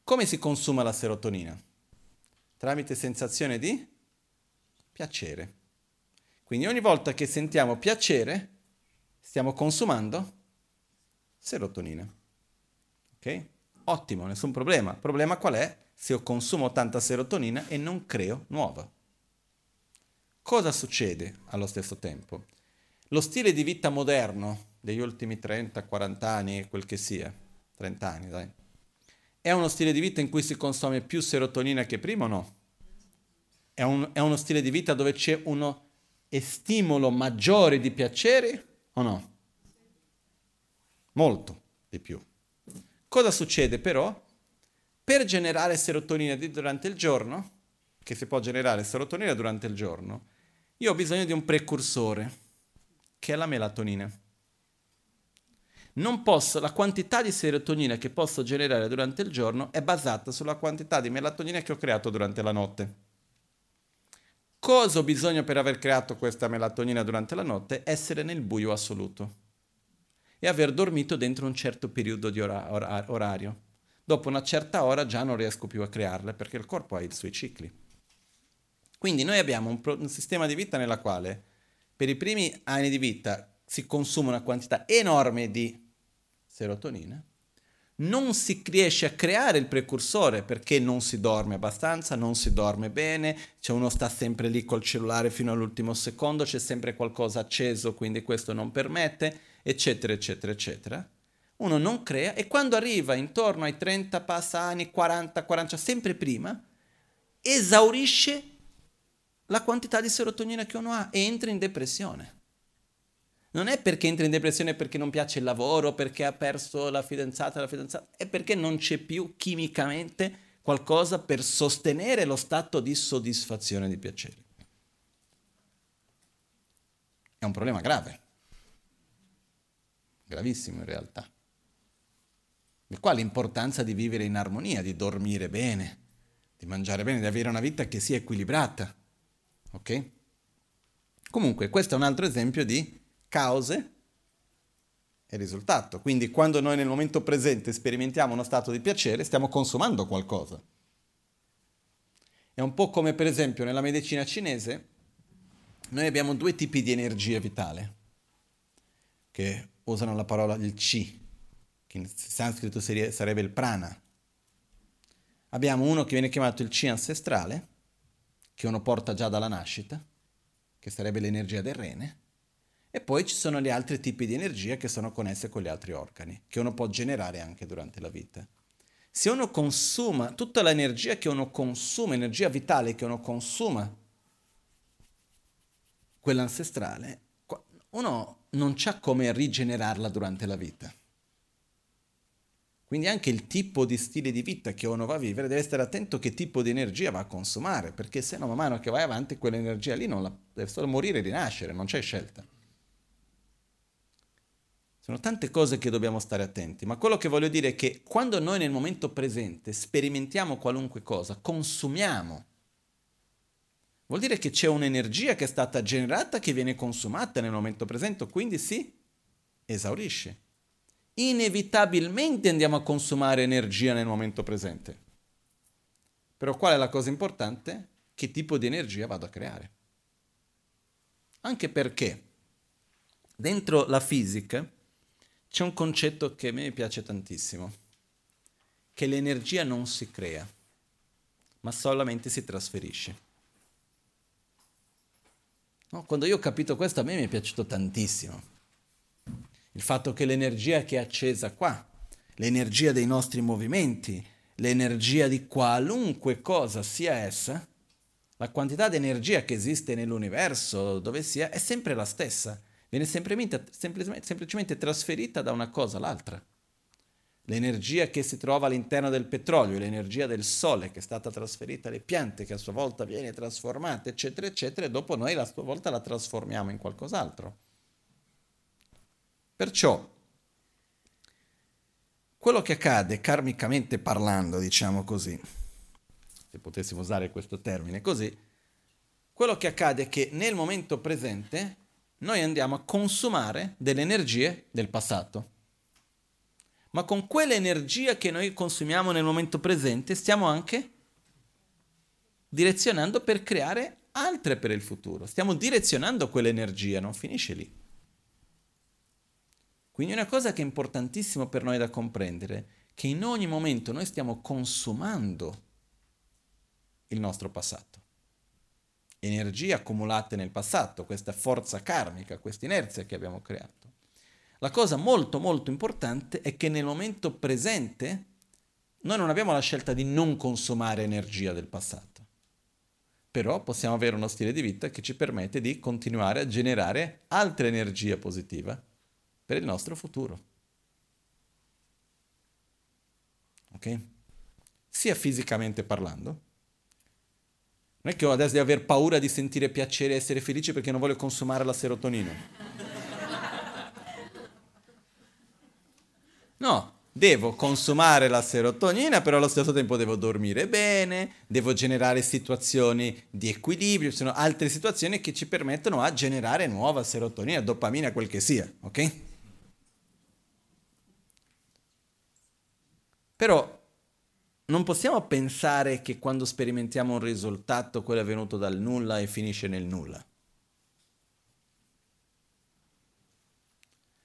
Come si consuma la serotonina? Tramite sensazione di piacere. Quindi ogni volta che sentiamo piacere, stiamo consumando serotonina. Ok? Ottimo, nessun problema. Il problema qual è? Se io consumo tanta serotonina e non creo nuova. Cosa succede allo stesso tempo? Lo stile di vita moderno degli ultimi 30-40 anni, quel che sia, 30 anni dai, è uno stile di vita in cui si consuma più serotonina che prima o no? È, un, è uno stile di vita dove c'è uno stimolo maggiore di piacere o no? Molto di più. Cosa succede però? Per generare serotonina durante il giorno, che si può generare serotonina durante il giorno, io ho bisogno di un precursore, che è la melatonina. Posso, la quantità di serotonina che posso generare durante il giorno è basata sulla quantità di melatonina che ho creato durante la notte. Cosa ho bisogno per aver creato questa melatonina durante la notte? Essere nel buio assoluto e aver dormito dentro un certo periodo di ora- or- orario. Dopo una certa ora già non riesco più a crearle perché il corpo ha i suoi cicli. Quindi noi abbiamo un, pro- un sistema di vita nella quale per i primi anni di vita si consuma una quantità enorme di serotonina, non si riesce a creare il precursore perché non si dorme abbastanza, non si dorme bene, cioè uno sta sempre lì col cellulare fino all'ultimo secondo, c'è sempre qualcosa acceso, quindi questo non permette, eccetera, eccetera, eccetera. Uno non crea e quando arriva intorno ai 30 passa anni, 40, 40, sempre prima, esaurisce la quantità di serotonina che uno ha e entra in depressione. Non è perché entra in depressione perché non piace il lavoro, perché ha perso la fidanzata, la fidanzata, è perché non c'è più chimicamente qualcosa per sostenere lo stato di soddisfazione e di piacere. È un problema grave, gravissimo in realtà. E qua l'importanza di vivere in armonia, di dormire bene, di mangiare bene, di avere una vita che sia equilibrata. Ok? Comunque, questo è un altro esempio di cause e risultato. Quindi quando noi nel momento presente sperimentiamo uno stato di piacere, stiamo consumando qualcosa. È un po' come per esempio nella medicina cinese, noi abbiamo due tipi di energia vitale, che usano la parola il chi, che in sanscrito sarebbe il prana. Abbiamo uno che viene chiamato il chi ancestrale, che uno porta già dalla nascita, che sarebbe l'energia del rene, e poi ci sono gli altri tipi di energia che sono connesse con gli altri organi, che uno può generare anche durante la vita. Se uno consuma tutta l'energia che uno consuma, energia vitale che uno consuma, quella ancestrale, uno non ha come rigenerarla durante la vita. Quindi anche il tipo di stile di vita che uno va a vivere deve stare attento che tipo di energia va a consumare, perché se no man mano che vai avanti quell'energia lì non la, deve solo morire e rinascere, non c'è scelta. Sono tante cose che dobbiamo stare attenti, ma quello che voglio dire è che quando noi nel momento presente sperimentiamo qualunque cosa, consumiamo, vuol dire che c'è un'energia che è stata generata che viene consumata nel momento presente, quindi si esaurisce. Inevitabilmente andiamo a consumare energia nel momento presente. Però qual è la cosa importante? Che tipo di energia vado a creare. Anche perché dentro la fisica c'è un concetto che a me piace tantissimo, che l'energia non si crea, ma solamente si trasferisce. No, quando io ho capito questo a me mi è piaciuto tantissimo. Il fatto che l'energia che è accesa qua, l'energia dei nostri movimenti, l'energia di qualunque cosa sia essa, la quantità di energia che esiste nell'universo, dove sia, è sempre la stessa viene semplicemente, semplicemente trasferita da una cosa all'altra. L'energia che si trova all'interno del petrolio, l'energia del sole che è stata trasferita alle piante, che a sua volta viene trasformata, eccetera, eccetera, e dopo noi a sua volta la trasformiamo in qualcos'altro. Perciò, quello che accade karmicamente parlando, diciamo così, se potessimo usare questo termine così, quello che accade è che nel momento presente noi andiamo a consumare delle energie del passato. Ma con quell'energia che noi consumiamo nel momento presente stiamo anche direzionando per creare altre per il futuro. Stiamo direzionando quell'energia, non finisce lì. Quindi una cosa che è importantissima per noi da comprendere è che in ogni momento noi stiamo consumando il nostro passato energie accumulate nel passato, questa forza karmica, questa inerzia che abbiamo creato. La cosa molto molto importante è che nel momento presente noi non abbiamo la scelta di non consumare energia del passato, però possiamo avere uno stile di vita che ci permette di continuare a generare altra energia positiva per il nostro futuro. ok? Sia fisicamente parlando. Non è che ho adesso di aver paura di sentire piacere e essere felice perché non voglio consumare la serotonina. No, devo consumare la serotonina, però allo stesso tempo devo dormire bene, devo generare situazioni di equilibrio, ci sono altre situazioni che ci permettono a generare nuova serotonina, dopamina, quel che sia, ok? Però non possiamo pensare che quando sperimentiamo un risultato quello è venuto dal nulla e finisce nel nulla.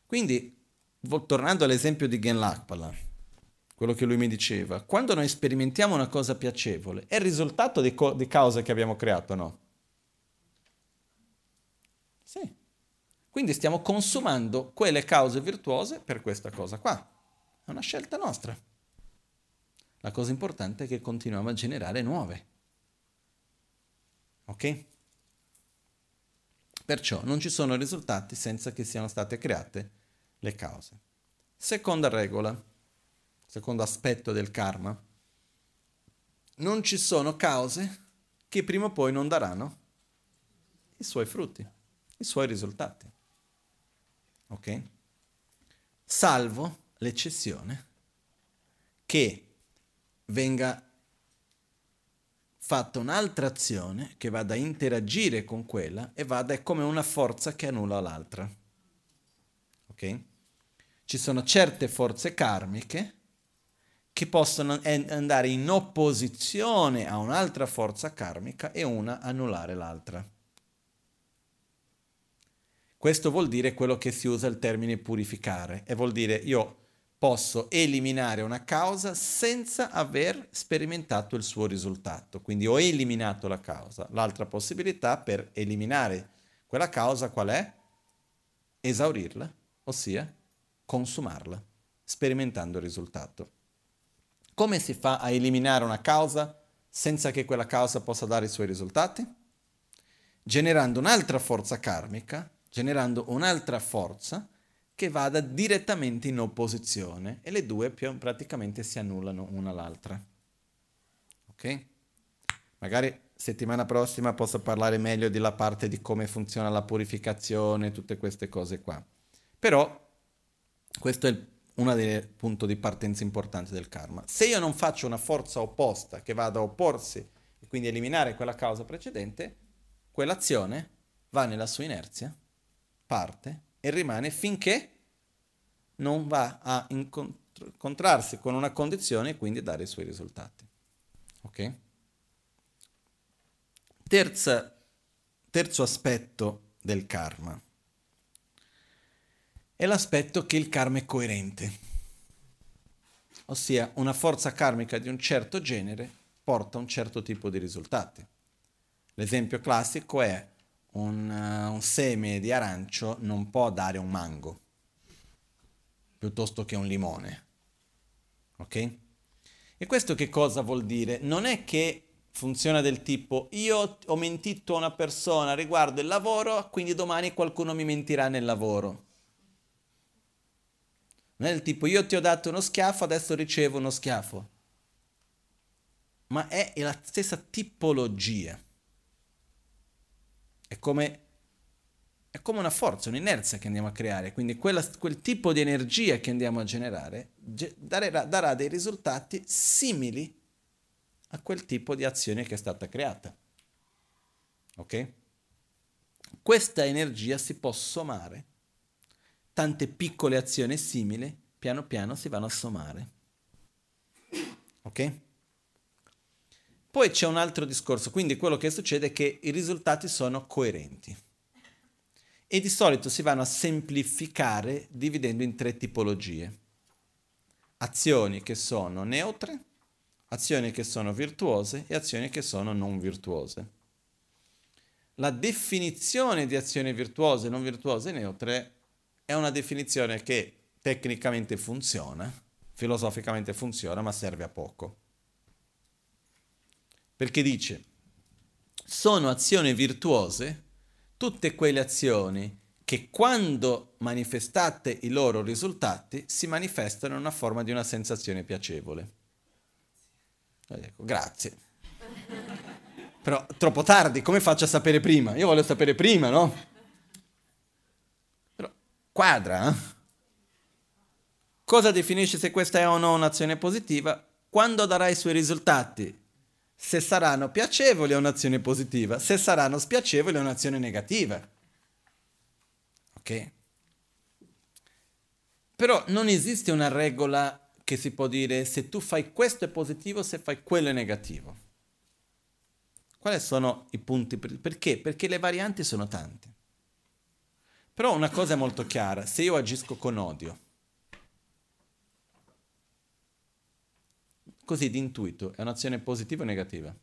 Quindi tornando all'esempio di Gen Lakpala, quello che lui mi diceva, quando noi sperimentiamo una cosa piacevole, è il risultato di, co- di cause che abbiamo creato, no? Sì. Quindi stiamo consumando quelle cause virtuose per questa cosa qua. È una scelta nostra. La cosa importante è che continuiamo a generare nuove. Ok? Perciò non ci sono risultati senza che siano state create le cause. Seconda regola, secondo aspetto del karma, non ci sono cause che prima o poi non daranno i suoi frutti, i suoi risultati. Ok? Salvo l'eccezione che venga fatta un'altra azione che vada a interagire con quella e vada come una forza che annulla l'altra. Ok? ci sono certe forze karmiche che possono andare in opposizione a un'altra forza karmica e una annullare l'altra. Questo vuol dire quello che si usa il termine purificare e vuol dire io posso eliminare una causa senza aver sperimentato il suo risultato. Quindi ho eliminato la causa. L'altra possibilità per eliminare quella causa qual è? Esaurirla, ossia consumarla, sperimentando il risultato. Come si fa a eliminare una causa senza che quella causa possa dare i suoi risultati? Generando un'altra forza karmica, generando un'altra forza che vada direttamente in opposizione e le due praticamente si annullano una all'altra. Ok? Magari settimana prossima posso parlare meglio della parte di come funziona la purificazione, tutte queste cose qua. Però questo è uno dei punti di partenza importanti del karma. Se io non faccio una forza opposta che vada a opporsi e quindi eliminare quella causa precedente, quell'azione va nella sua inerzia, parte e rimane finché non va a incontrarsi con una condizione e quindi dare i suoi risultati. Ok? Terza, terzo aspetto del karma è l'aspetto che il karma è coerente, ossia una forza karmica di un certo genere porta un certo tipo di risultati. L'esempio classico è un, uh, un seme di arancio non può dare un mango piuttosto che un limone. Ok? E questo che cosa vuol dire? Non è che funziona del tipo io ho mentito a una persona riguardo il lavoro, quindi domani qualcuno mi mentirà nel lavoro. Non è del tipo io ti ho dato uno schiaffo, adesso ricevo uno schiaffo. Ma è la stessa tipologia. È come, è come una forza, un'inerzia che andiamo a creare. Quindi quella, quel tipo di energia che andiamo a generare ge- darà, darà dei risultati simili a quel tipo di azione che è stata creata. Ok? Questa energia si può sommare tante piccole azioni simili piano piano si vanno a sommare. Ok? Poi c'è un altro discorso, quindi quello che succede è che i risultati sono coerenti e di solito si vanno a semplificare dividendo in tre tipologie. Azioni che sono neutre, azioni che sono virtuose e azioni che sono non virtuose. La definizione di azioni virtuose, non virtuose e neutre è una definizione che tecnicamente funziona, filosoficamente funziona, ma serve a poco. Perché dice, sono azioni virtuose tutte quelle azioni che quando manifestate i loro risultati si manifestano in una forma di una sensazione piacevole. E dico, grazie. Però troppo tardi, come faccio a sapere prima? Io voglio sapere prima, no? Però quadra, eh? Cosa definisce se questa è o no un'azione positiva? Quando darà i suoi risultati. Se saranno piacevoli è un'azione positiva, se saranno spiacevoli è un'azione negativa. Ok? Però non esiste una regola che si può dire se tu fai questo è positivo, se fai quello è negativo. Quali sono i punti? Perché? Perché le varianti sono tante. Però una cosa è molto chiara, se io agisco con odio, così di intuito, è un'azione positiva o negativa?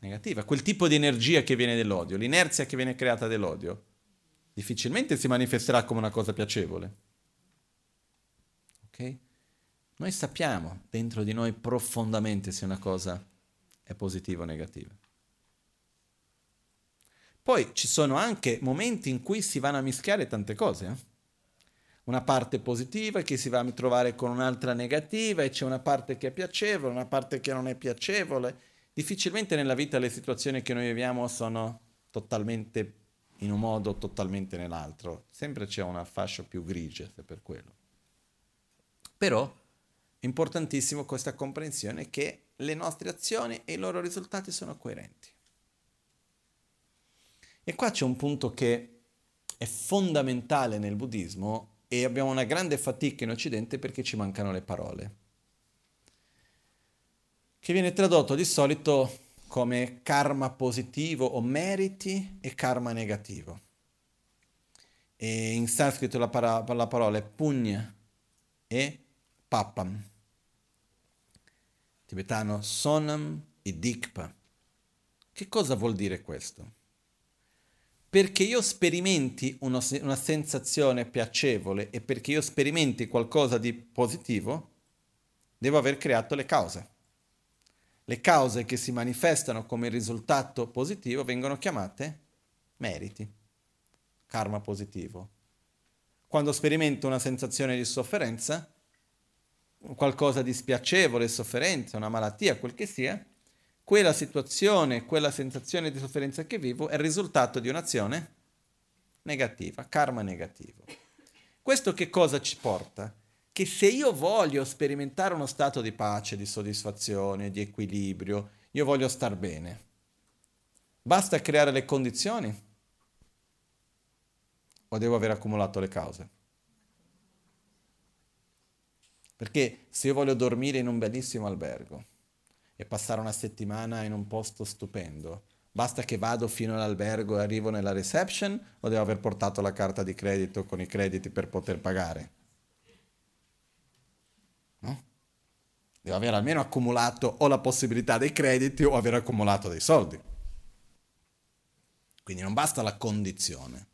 Negativa. Quel tipo di energia che viene dall'odio, l'inerzia che viene creata dall'odio, difficilmente si manifesterà come una cosa piacevole. Ok? Noi sappiamo dentro di noi profondamente se una cosa è positiva o negativa. Poi ci sono anche momenti in cui si vanno a mischiare tante cose. Eh? Una parte positiva che si va a trovare con un'altra negativa e c'è una parte che è piacevole, una parte che non è piacevole. Difficilmente nella vita le situazioni che noi viviamo sono totalmente in un modo totalmente nell'altro. Sempre c'è una fascia più grigia, se per quello. Però è importantissimo questa comprensione che le nostre azioni e i loro risultati sono coerenti. E qua c'è un punto che è fondamentale nel buddismo e abbiamo una grande fatica in Occidente perché ci mancano le parole, che viene tradotto di solito come karma positivo o meriti e karma negativo. E in sanscrito la, para- la parola è punya e papam. Tibetano sonam e dikpa. Che cosa vuol dire questo? Perché io sperimenti uno, una sensazione piacevole e perché io sperimenti qualcosa di positivo, devo aver creato le cause. Le cause che si manifestano come risultato positivo vengono chiamate meriti, karma positivo. Quando sperimento una sensazione di sofferenza, qualcosa di spiacevole, sofferenza, una malattia, quel che sia, quella situazione, quella sensazione di sofferenza che vivo è il risultato di un'azione negativa, karma negativo. Questo che cosa ci porta? Che se io voglio sperimentare uno stato di pace, di soddisfazione, di equilibrio, io voglio star bene, basta creare le condizioni o devo aver accumulato le cause? Perché se io voglio dormire in un bellissimo albergo e passare una settimana in un posto stupendo, basta che vado fino all'albergo e arrivo nella reception o devo aver portato la carta di credito con i crediti per poter pagare? No? Devo aver almeno accumulato o la possibilità dei crediti o aver accumulato dei soldi. Quindi non basta la condizione.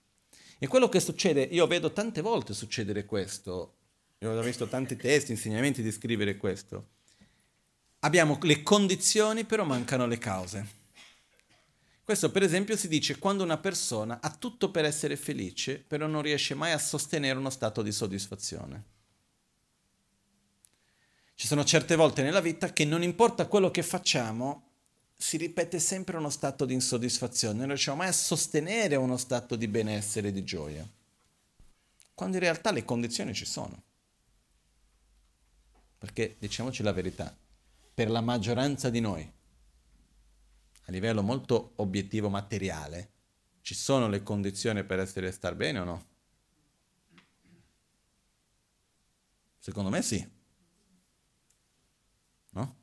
E quello che succede, io vedo tante volte succedere questo, io ho visto tanti testi, insegnamenti di scrivere questo. Abbiamo le condizioni, però mancano le cause. Questo per esempio si dice quando una persona ha tutto per essere felice, però non riesce mai a sostenere uno stato di soddisfazione. Ci sono certe volte nella vita che non importa quello che facciamo, si ripete sempre uno stato di insoddisfazione, non riusciamo mai a sostenere uno stato di benessere e di gioia, quando in realtà le condizioni ci sono. Perché diciamoci la verità, per la maggioranza di noi, a livello molto obiettivo materiale, ci sono le condizioni per essere star bene o no? Secondo me sì. No?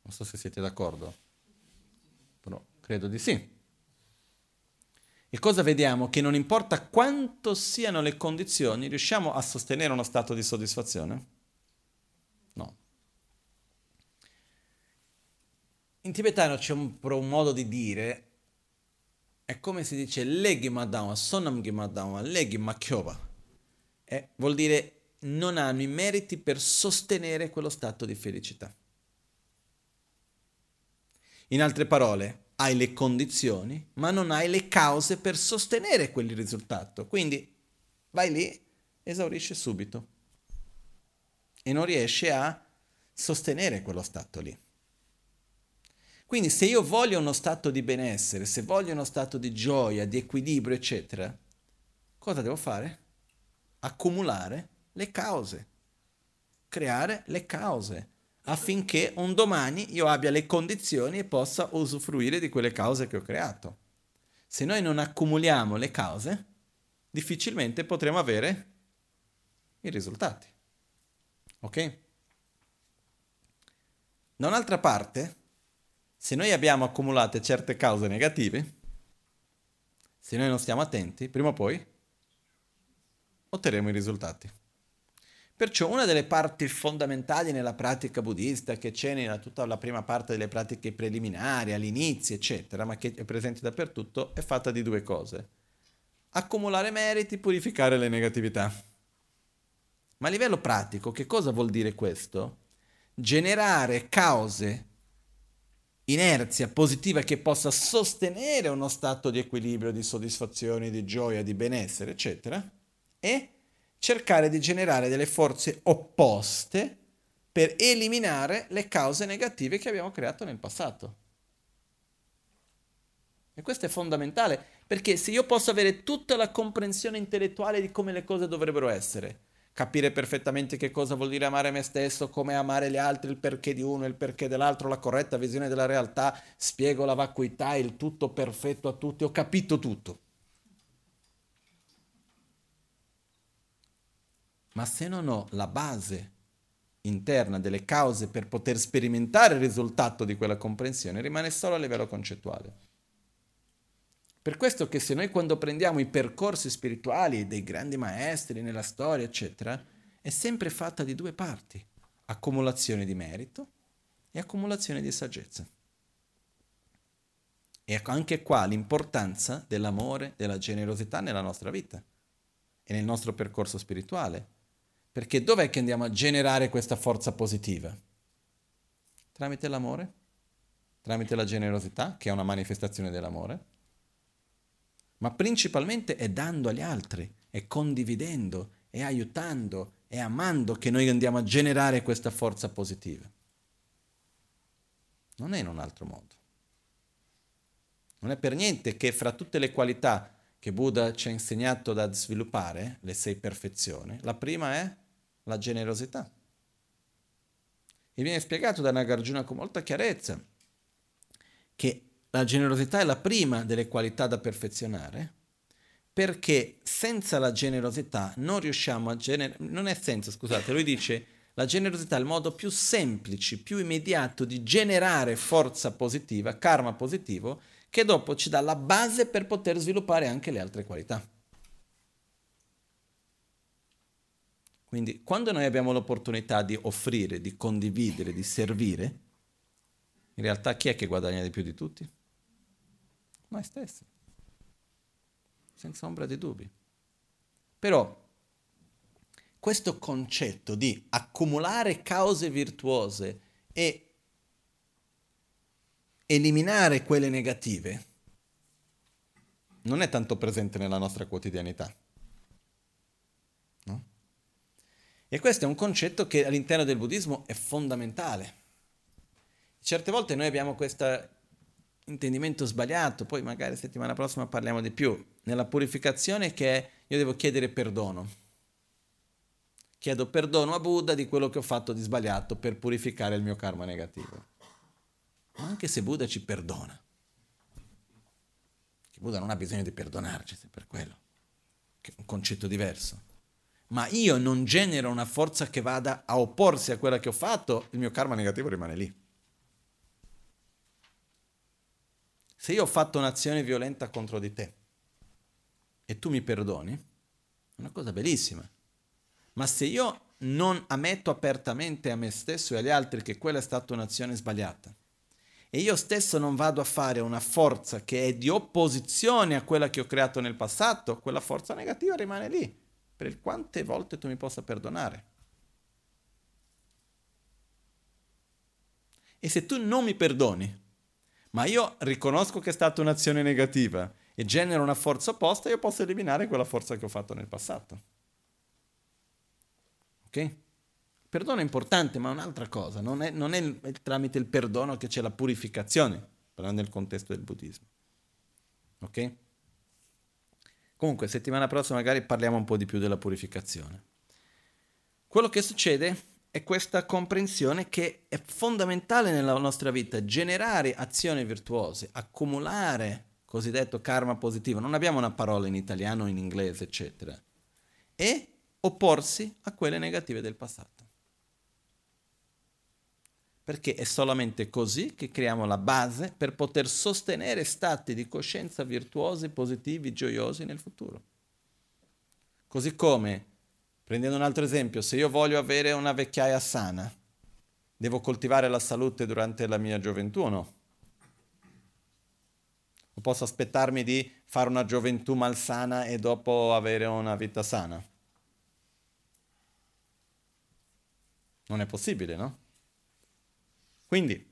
Non so se siete d'accordo, però credo di sì. E cosa vediamo? Che non importa quanto siano le condizioni, riusciamo a sostenere uno stato di soddisfazione? In tibetano c'è un, un modo di dire, è come si dice leghi madama, sonam gi madama, leghi makyoba. Vuol dire non hanno i meriti per sostenere quello stato di felicità. In altre parole, hai le condizioni, ma non hai le cause per sostenere quel risultato. Quindi vai lì, esaurisce subito e non riesce a sostenere quello stato lì. Quindi se io voglio uno stato di benessere, se voglio uno stato di gioia, di equilibrio, eccetera, cosa devo fare? Accumulare le cause, creare le cause, affinché un domani io abbia le condizioni e possa usufruire di quelle cause che ho creato. Se noi non accumuliamo le cause, difficilmente potremo avere i risultati. Ok? Da un'altra parte, se noi abbiamo accumulate certe cause negative, se noi non stiamo attenti, prima o poi otterremo i risultati. Perciò una delle parti fondamentali nella pratica buddista che c'è nella tutta la prima parte delle pratiche preliminari, all'inizio, eccetera, ma che è presente dappertutto, è fatta di due cose. Accumulare meriti, purificare le negatività. Ma a livello pratico, che cosa vuol dire questo? generare cause, inerzia positiva che possa sostenere uno stato di equilibrio, di soddisfazione, di gioia, di benessere, eccetera, e cercare di generare delle forze opposte per eliminare le cause negative che abbiamo creato nel passato. E questo è fondamentale, perché se io posso avere tutta la comprensione intellettuale di come le cose dovrebbero essere, capire perfettamente che cosa vuol dire amare me stesso, come amare gli altri, il perché di uno, il perché dell'altro, la corretta visione della realtà, spiego la vacuità, il tutto perfetto a tutti, ho capito tutto. Ma se non ho la base interna delle cause per poter sperimentare il risultato di quella comprensione, rimane solo a livello concettuale. Per questo che se noi quando prendiamo i percorsi spirituali dei grandi maestri nella storia, eccetera, è sempre fatta di due parti, accumulazione di merito e accumulazione di saggezza. E ecco anche qua l'importanza dell'amore, della generosità nella nostra vita e nel nostro percorso spirituale. Perché dov'è che andiamo a generare questa forza positiva? Tramite l'amore, tramite la generosità, che è una manifestazione dell'amore, ma principalmente è dando agli altri, è condividendo, è aiutando, è amando che noi andiamo a generare questa forza positiva. Non è in un altro modo. Non è per niente che fra tutte le qualità che Buddha ci ha insegnato da sviluppare, le sei perfezioni, la prima è la generosità. E viene spiegato da Nagarjuna con molta chiarezza che la generosità è la prima delle qualità da perfezionare, perché senza la generosità non riusciamo a generare, non è senza, scusate, lui dice la generosità è il modo più semplice, più immediato di generare forza positiva, karma positivo, che dopo ci dà la base per poter sviluppare anche le altre qualità. Quindi quando noi abbiamo l'opportunità di offrire, di condividere, di servire, in realtà chi è che guadagna di più di tutti? Noi stessi, senza ombra di dubbi. Però questo concetto di accumulare cause virtuose e eliminare quelle negative non è tanto presente nella nostra quotidianità. No? E questo è un concetto che all'interno del buddismo è fondamentale. Certe volte noi abbiamo questa intendimento sbagliato, poi magari settimana prossima parliamo di più, nella purificazione che io devo chiedere perdono. Chiedo perdono a Buddha di quello che ho fatto di sbagliato per purificare il mio karma negativo. Ma anche se Buddha ci perdona, che Buddha non ha bisogno di perdonarci per quello, che è un concetto diverso. Ma io non genero una forza che vada a opporsi a quella che ho fatto, il mio karma negativo rimane lì. Se io ho fatto un'azione violenta contro di te e tu mi perdoni, è una cosa bellissima. Ma se io non ammetto apertamente a me stesso e agli altri che quella è stata un'azione sbagliata, e io stesso non vado a fare una forza che è di opposizione a quella che ho creato nel passato, quella forza negativa rimane lì, per quante volte tu mi possa perdonare. E se tu non mi perdoni, ma io riconosco che è stata un'azione negativa e genero una forza opposta, io posso eliminare quella forza che ho fatto nel passato. Ok? Perdono è importante, ma è un'altra cosa, non è, non è il, tramite il perdono che c'è la purificazione, parlando nel contesto del buddismo. Ok? Comunque, settimana prossima magari parliamo un po' di più della purificazione. Quello che succede è questa comprensione che è fondamentale nella nostra vita, generare azioni virtuose, accumulare cosiddetto karma positivo, non abbiamo una parola in italiano in inglese, eccetera, e opporsi a quelle negative del passato perché è solamente così che creiamo la base per poter sostenere stati di coscienza virtuosi, positivi, gioiosi nel futuro. Così come, prendendo un altro esempio, se io voglio avere una vecchiaia sana, devo coltivare la salute durante la mia gioventù o no? O posso aspettarmi di fare una gioventù malsana e dopo avere una vita sana? Non è possibile, no? Quindi,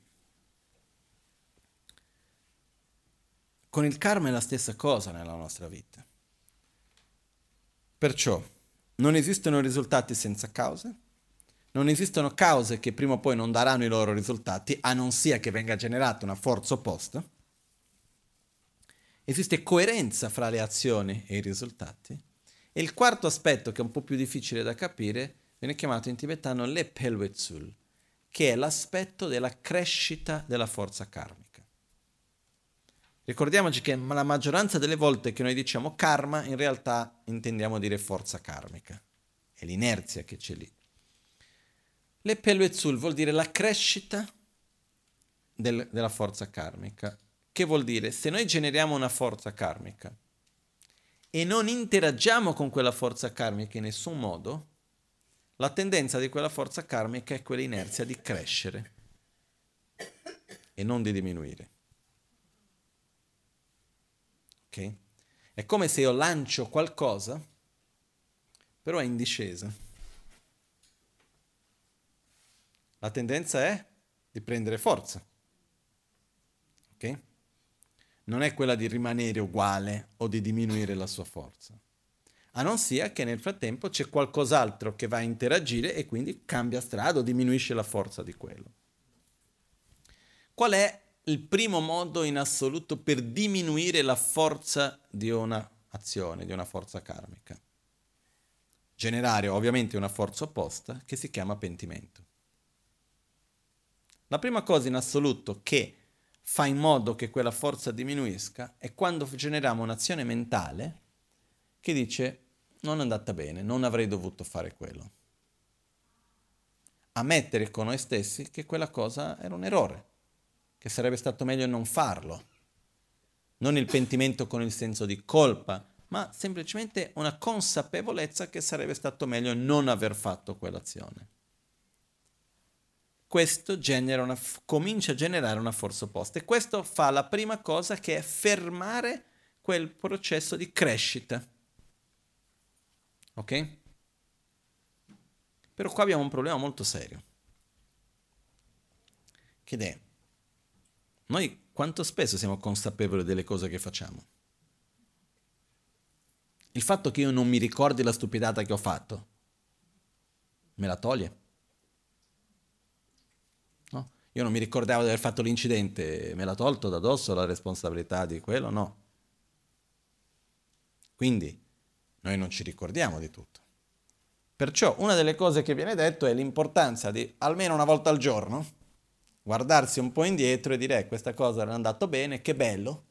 con il karma è la stessa cosa nella nostra vita. Perciò non esistono risultati senza cause, non esistono cause che prima o poi non daranno i loro risultati, a non sia che venga generata una forza opposta. Esiste coerenza fra le azioni e i risultati. E il quarto aspetto, che è un po' più difficile da capire, viene chiamato in tibetano le pelwetsul, che è l'aspetto della crescita della forza karmica. Ricordiamoci che la maggioranza delle volte che noi diciamo karma, in realtà intendiamo dire forza karmica. È l'inerzia che c'è lì. Le Pelvezul vuol dire la crescita del, della forza karmica. Che vuol dire? Se noi generiamo una forza karmica e non interagiamo con quella forza karmica in nessun modo, la tendenza di quella forza karmica è quella inerzia di crescere e non di diminuire. Ok? È come se io lancio qualcosa, però è in discesa. La tendenza è di prendere forza. Ok? Non è quella di rimanere uguale o di diminuire la sua forza a non sia che nel frattempo c'è qualcos'altro che va a interagire e quindi cambia strada o diminuisce la forza di quello. Qual è il primo modo in assoluto per diminuire la forza di un'azione, di una forza karmica? Generare ovviamente una forza opposta che si chiama pentimento. La prima cosa in assoluto che fa in modo che quella forza diminuisca è quando generiamo un'azione mentale che dice non è andata bene, non avrei dovuto fare quello. Ammettere con noi stessi che quella cosa era un errore, che sarebbe stato meglio non farlo. Non il pentimento con il senso di colpa, ma semplicemente una consapevolezza che sarebbe stato meglio non aver fatto quell'azione. Questo una, comincia a generare una forza opposta e questo fa la prima cosa che è fermare quel processo di crescita Ok? Però qua abbiamo un problema molto serio. Che è, noi quanto spesso siamo consapevoli delle cose che facciamo? Il fatto che io non mi ricordi la stupidata che ho fatto, me la toglie? No? Io non mi ricordavo di aver fatto l'incidente, me l'ha tolto da dosso la responsabilità di quello? No. Quindi, noi non ci ricordiamo di tutto. Perciò una delle cose che viene detto è l'importanza di almeno una volta al giorno guardarsi un po' indietro e dire eh, questa cosa era andata bene, che bello,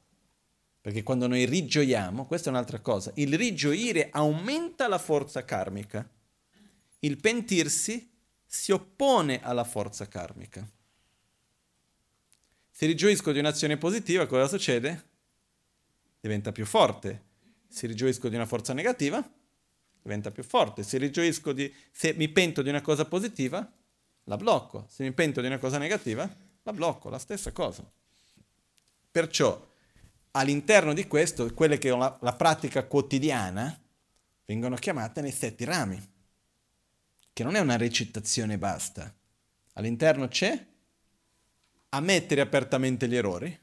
perché quando noi rigioiamo, questa è un'altra cosa, il rigioire aumenta la forza karmica, il pentirsi si oppone alla forza karmica. Se rigioisco di un'azione positiva, cosa succede? Diventa più forte si rigioisco di una forza negativa, diventa più forte. Se, di, se mi pento di una cosa positiva, la blocco. Se mi pento di una cosa negativa, la blocco, la stessa cosa. Perciò all'interno di questo, quelle che la, la pratica quotidiana vengono chiamate nei sette rami, che non è una recitazione basta. All'interno c'è ammettere apertamente gli errori,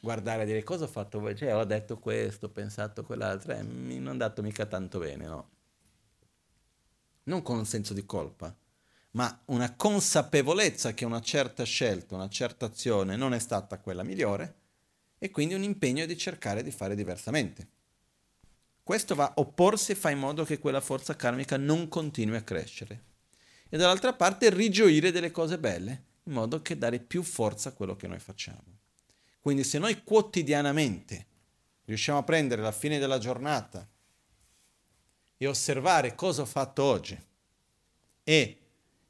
guardare e dire cosa ho fatto cioè ho detto questo, ho pensato quell'altro, eh, non è andato mica tanto bene, no? Non con un senso di colpa, ma una consapevolezza che una certa scelta, una certa azione non è stata quella migliore e quindi un impegno di cercare di fare diversamente. Questo va a opporsi e fa in modo che quella forza karmica non continui a crescere. E dall'altra parte rigioire delle cose belle, in modo che dare più forza a quello che noi facciamo. Quindi se noi quotidianamente riusciamo a prendere la fine della giornata e osservare cosa ho fatto oggi e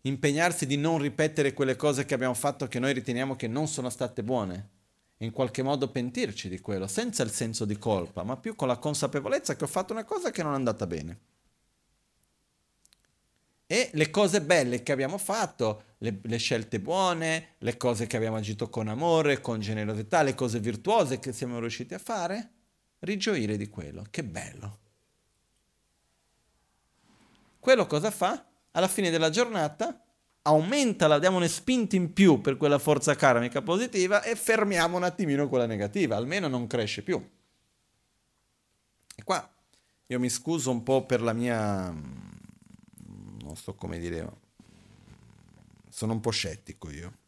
impegnarsi di non ripetere quelle cose che abbiamo fatto che noi riteniamo che non sono state buone, in qualche modo pentirci di quello, senza il senso di colpa, ma più con la consapevolezza che ho fatto una cosa che non è andata bene. E le cose belle che abbiamo fatto, le, le, scelte buone, le cose che abbiamo agito con amore, con generosità, le cose virtuose che siamo riusciti a fare, rigioire di quello. Che bello. Quello cosa fa? Alla fine della giornata aumenta, la diamo una spinta in più per quella forza karmica positiva e fermiamo un attimino quella negativa, almeno non cresce più. E qua io mi scuso un po' per la mia, non so come dire, sono un po' scettico io.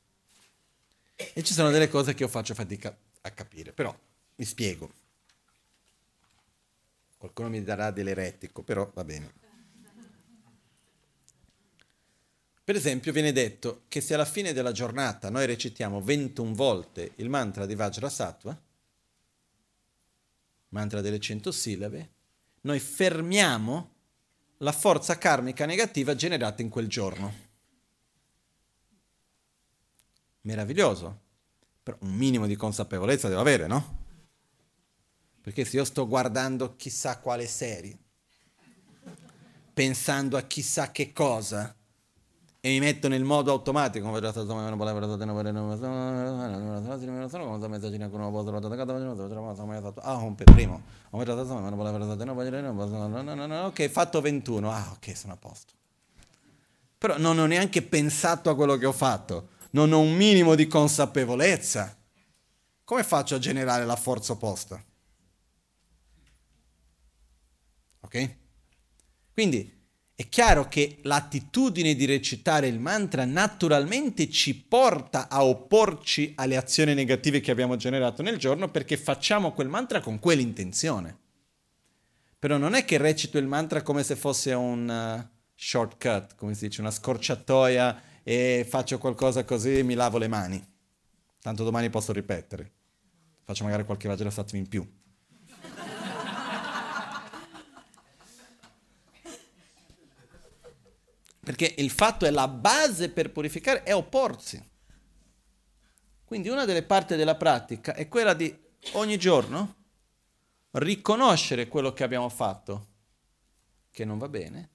E ci sono delle cose che io faccio fatica a capire, però mi spiego. Qualcuno mi darà dell'eretico, però va bene. Per esempio viene detto che se alla fine della giornata noi recitiamo 21 volte il mantra di Vajrasattva, mantra delle 100 sillabe, noi fermiamo la forza karmica negativa generata in quel giorno. Meraviglioso, però un minimo di consapevolezza devo avere, no? Perché se io sto guardando chissà quale serie, pensando a chissà che cosa, e mi metto nel modo automatico come primo ok fatto 21 ah ok sono a posto però non ho neanche pensato a quello che ho fatto non ho un minimo di consapevolezza come faccio a generare la forza opposta ok quindi è chiaro che l'attitudine di recitare il mantra naturalmente ci porta a opporci alle azioni negative che abbiamo generato nel giorno perché facciamo quel mantra con quell'intenzione. Però non è che recito il mantra come se fosse un uh, shortcut, come si dice, una scorciatoia e faccio qualcosa così e mi lavo le mani. Tanto domani posso ripetere. Faccio magari qualche Vajra in più. Perché il fatto è la base per purificare è opporsi. Quindi una delle parti della pratica è quella di ogni giorno riconoscere quello che abbiamo fatto che non va bene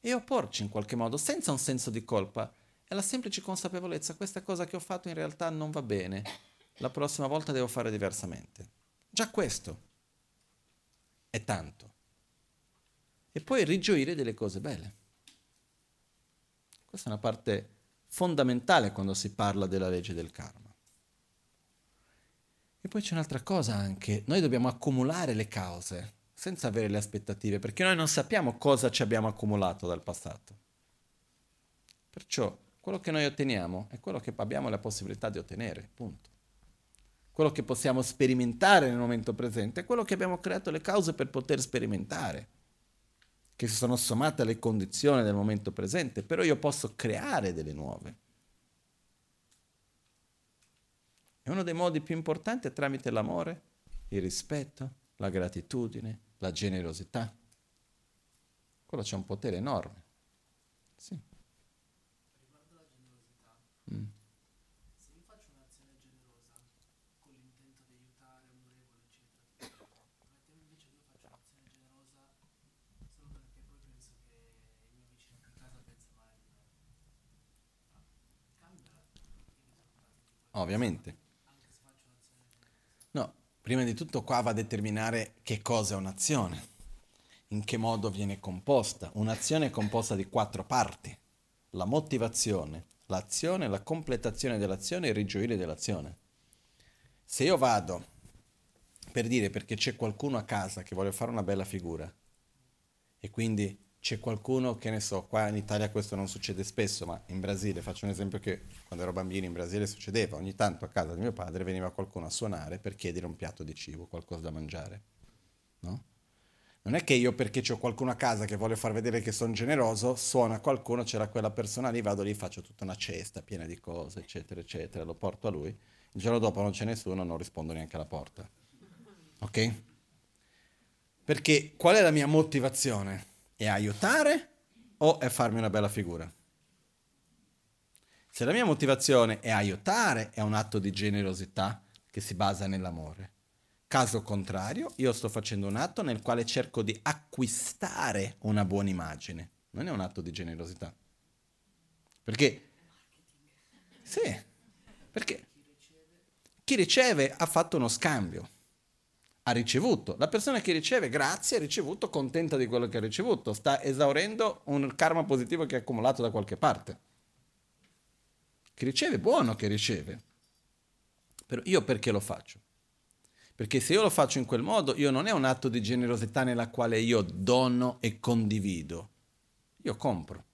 e opporci in qualche modo senza un senso di colpa. È la semplice consapevolezza, questa cosa che ho fatto in realtà non va bene, la prossima volta devo fare diversamente. Già questo è tanto. E poi rigioire delle cose belle. Questa è una parte fondamentale quando si parla della legge del karma. E poi c'è un'altra cosa anche, noi dobbiamo accumulare le cause senza avere le aspettative, perché noi non sappiamo cosa ci abbiamo accumulato dal passato. Perciò quello che noi otteniamo è quello che abbiamo la possibilità di ottenere, punto. Quello che possiamo sperimentare nel momento presente è quello che abbiamo creato le cause per poter sperimentare che si sono sommate alle condizioni del momento presente, però io posso creare delle nuove. E uno dei modi più importanti è tramite l'amore, il rispetto, la gratitudine, la generosità. Quello c'è un potere enorme. Sì. Riguardo la generosità, mm. Ovviamente. No, prima di tutto qua va a determinare che cosa è un'azione, in che modo viene composta. Un'azione è composta di quattro parti. La motivazione, l'azione, la completazione dell'azione e il rigioire dell'azione. Se io vado per dire perché c'è qualcuno a casa che vuole fare una bella figura e quindi c'è qualcuno che ne so, qua in Italia questo non succede spesso, ma in Brasile, faccio un esempio che quando ero bambino in Brasile succedeva, ogni tanto a casa di mio padre veniva qualcuno a suonare per chiedere un piatto di cibo, qualcosa da mangiare, no? Non è che io perché ho qualcuno a casa che vuole far vedere che sono generoso, suona qualcuno, c'era quella persona lì, vado lì, faccio tutta una cesta piena di cose, eccetera, eccetera, lo porto a lui. Il giorno dopo non c'è nessuno, non rispondo neanche alla porta. Ok? Perché qual è la mia motivazione? È aiutare o è farmi una bella figura? Se la mia motivazione è aiutare, è un atto di generosità che si basa nell'amore. Caso contrario, io sto facendo un atto nel quale cerco di acquistare una buona immagine. Non è un atto di generosità. Perché? Sì, perché chi riceve ha fatto uno scambio, ha ricevuto. La persona che riceve, grazie, ha ricevuto, contenta di quello che ha ricevuto, sta esaurendo un karma positivo che ha accumulato da qualche parte. Chi riceve, buono che riceve. Però io perché lo faccio? Perché se io lo faccio in quel modo, io non è un atto di generosità nella quale io dono e condivido. Io compro.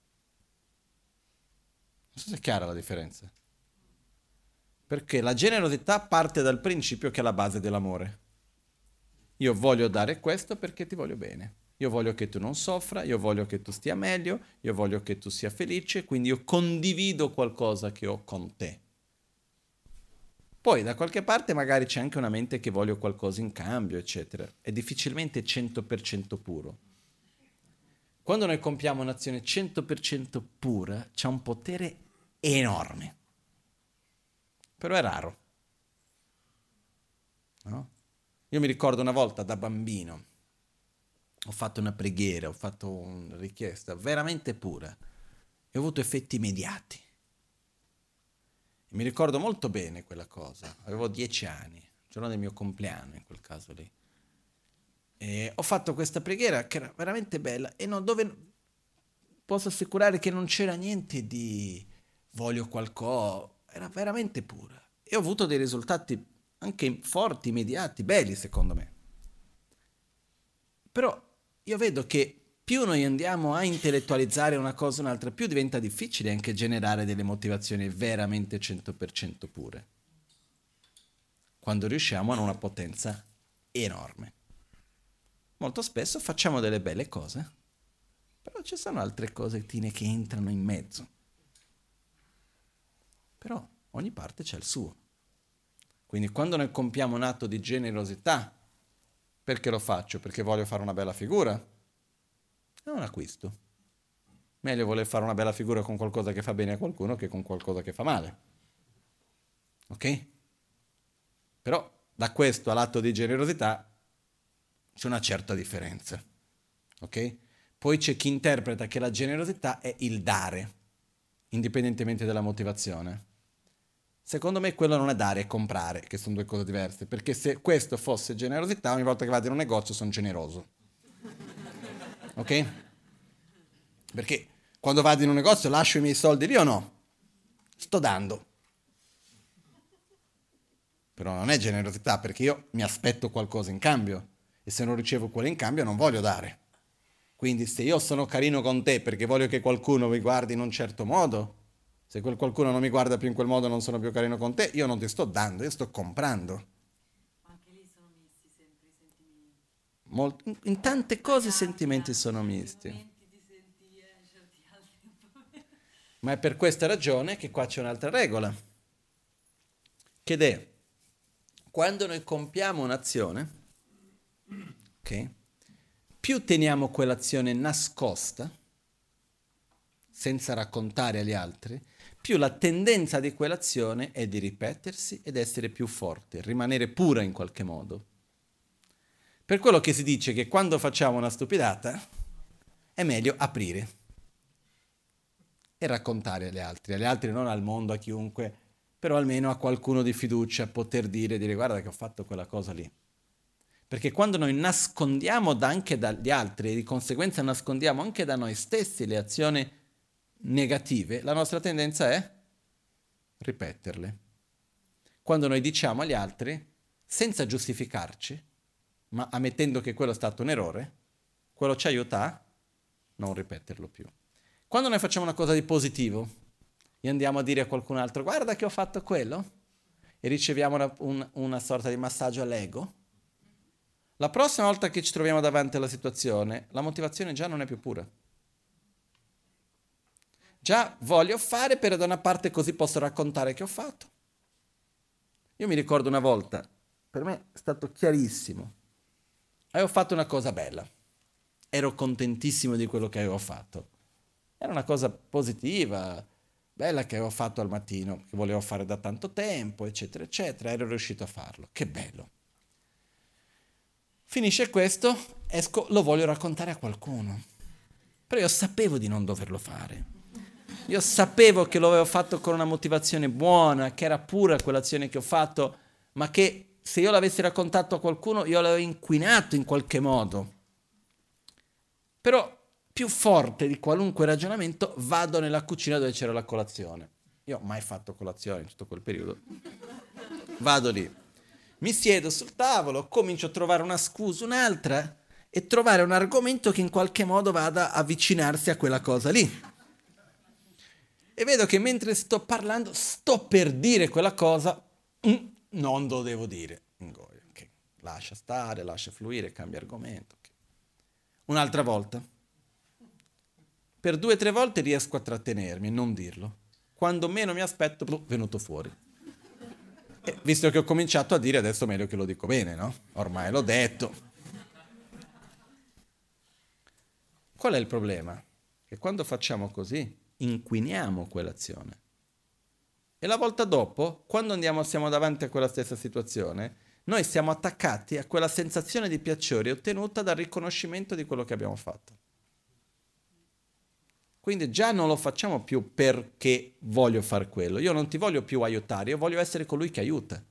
Non so se è chiara la differenza. Perché la generosità parte dal principio che è la base dell'amore. Io voglio dare questo perché ti voglio bene. Io voglio che tu non soffra, io voglio che tu stia meglio, io voglio che tu sia felice, quindi io condivido qualcosa che ho con te. Poi da qualche parte magari c'è anche una mente che voglio qualcosa in cambio, eccetera. È difficilmente 100% puro. Quando noi compiamo un'azione 100% pura, c'è un potere enorme. Però è raro. No? Io mi ricordo una volta da bambino, ho fatto una preghiera, ho fatto una richiesta veramente pura e ho avuto effetti immediati. Mi ricordo molto bene quella cosa, avevo dieci anni, il giorno del mio compleanno in quel caso lì. E ho fatto questa preghiera che era veramente bella e non, dove posso assicurare che non c'era niente di voglio qualcosa, era veramente pura. E ho avuto dei risultati anche forti, immediati, belli secondo me. Però io vedo che più noi andiamo a intellettualizzare una cosa o un'altra, più diventa difficile anche generare delle motivazioni veramente 100% pure. Quando riusciamo a una potenza enorme. Molto spesso facciamo delle belle cose, però ci sono altre cose che entrano in mezzo. Però ogni parte c'è il suo. Quindi quando noi compiamo un atto di generosità, perché lo faccio? Perché voglio fare una bella figura? è un acquisto. Meglio voler fare una bella figura con qualcosa che fa bene a qualcuno che con qualcosa che fa male. Ok? Però da questo all'atto di generosità c'è una certa differenza. Ok? Poi c'è chi interpreta che la generosità è il dare, indipendentemente dalla motivazione. Secondo me quello non è dare, è comprare, che sono due cose diverse, perché se questo fosse generosità, ogni volta che vado in un negozio sono generoso ok? Perché quando vado in un negozio lascio i miei soldi lì o no? Sto dando. Però non è generosità perché io mi aspetto qualcosa in cambio e se non ricevo quello in cambio non voglio dare. Quindi se io sono carino con te perché voglio che qualcuno mi guardi in un certo modo, se quel qualcuno non mi guarda più in quel modo non sono più carino con te, io non ti sto dando, io sto comprando. Molt- in tante cose i sentimenti sono misti. Ma è per questa ragione che qua c'è un'altra regola, che è quando noi compiamo un'azione, ok? Più teniamo quell'azione nascosta, senza raccontare agli altri, più la tendenza di quell'azione è di ripetersi ed essere più forte, rimanere pura in qualche modo. Per quello che si dice che quando facciamo una stupidata è meglio aprire e raccontare agli altri, agli altri non al mondo, a chiunque, però almeno a qualcuno di fiducia poter dire, dire guarda che ho fatto quella cosa lì. Perché quando noi nascondiamo anche dagli altri e di conseguenza nascondiamo anche da noi stessi le azioni negative, la nostra tendenza è ripeterle. Quando noi diciamo agli altri, senza giustificarci, ma ammettendo che quello è stato un errore, quello ci aiuta a non ripeterlo più. Quando noi facciamo una cosa di positivo e andiamo a dire a qualcun altro guarda che ho fatto quello e riceviamo una, un, una sorta di massaggio all'ego, la prossima volta che ci troviamo davanti alla situazione la motivazione già non è più pura. Già voglio fare per da una parte così posso raccontare che ho fatto. Io mi ricordo una volta, per me è stato chiarissimo, avevo fatto una cosa bella, ero contentissimo di quello che avevo fatto. Era una cosa positiva, bella che avevo fatto al mattino, che volevo fare da tanto tempo, eccetera, eccetera, ero riuscito a farlo. Che bello. Finisce questo, esco, lo voglio raccontare a qualcuno. Però io sapevo di non doverlo fare. Io sapevo che lo avevo fatto con una motivazione buona, che era pura quell'azione che ho fatto, ma che se io l'avessi raccontato a qualcuno io l'avevo inquinato in qualche modo. Però più forte di qualunque ragionamento vado nella cucina dove c'era la colazione. Io ho mai fatto colazione in tutto quel periodo. Vado lì, mi siedo sul tavolo, comincio a trovare una scusa, un'altra e trovare un argomento che in qualche modo vada a avvicinarsi a quella cosa lì e vedo che mentre sto parlando sto per dire quella cosa, mm, non lo devo dire. Okay. Lascia stare, lascia fluire, cambia argomento. Okay. Un'altra volta. Per due o tre volte riesco a trattenermi e non dirlo. Quando meno mi aspetto, è venuto fuori. E visto che ho cominciato a dire, adesso meglio che lo dico bene, no? Ormai l'ho detto. Qual è il problema? Che quando facciamo così, inquiniamo quell'azione. E la volta dopo, quando andiamo, siamo davanti a quella stessa situazione, noi siamo attaccati a quella sensazione di piacere ottenuta dal riconoscimento di quello che abbiamo fatto. Quindi già non lo facciamo più perché voglio fare quello, io non ti voglio più aiutare, io voglio essere colui che aiuta.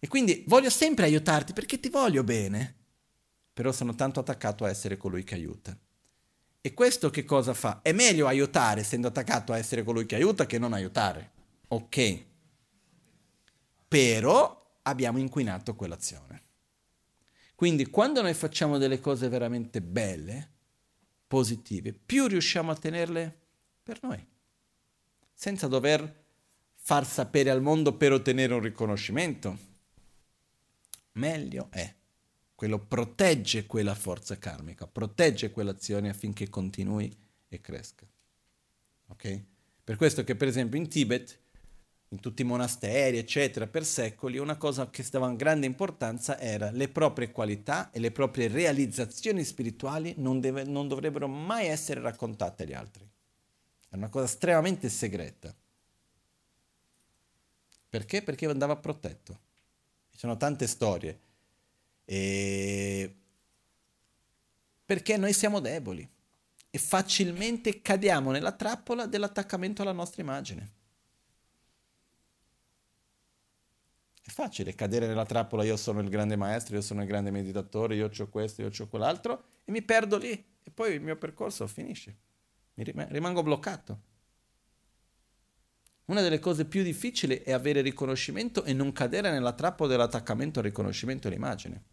E quindi voglio sempre aiutarti perché ti voglio bene, però sono tanto attaccato a essere colui che aiuta. E questo che cosa fa? È meglio aiutare essendo attaccato a essere colui che aiuta che non aiutare. Ok. Però abbiamo inquinato quell'azione. Quindi quando noi facciamo delle cose veramente belle, positive, più riusciamo a tenerle per noi, senza dover far sapere al mondo per ottenere un riconoscimento, meglio è quello protegge quella forza karmica, protegge quell'azione affinché continui e cresca. Ok? Per questo che per esempio in Tibet, in tutti i monasteri, eccetera, per secoli, una cosa che stava in grande importanza era le proprie qualità e le proprie realizzazioni spirituali non, deve, non dovrebbero mai essere raccontate agli altri. È una cosa estremamente segreta. Perché? Perché andava protetto. Ci sono tante storie e... Perché noi siamo deboli e facilmente cadiamo nella trappola dell'attaccamento alla nostra immagine. È facile cadere nella trappola, io sono il grande maestro, io sono il grande meditatore, io ho questo, io ho quell'altro, e mi perdo lì e poi il mio percorso finisce. Mi rimango bloccato. Una delle cose più difficili è avere riconoscimento e non cadere nella trappola dell'attaccamento al riconoscimento all'immagine.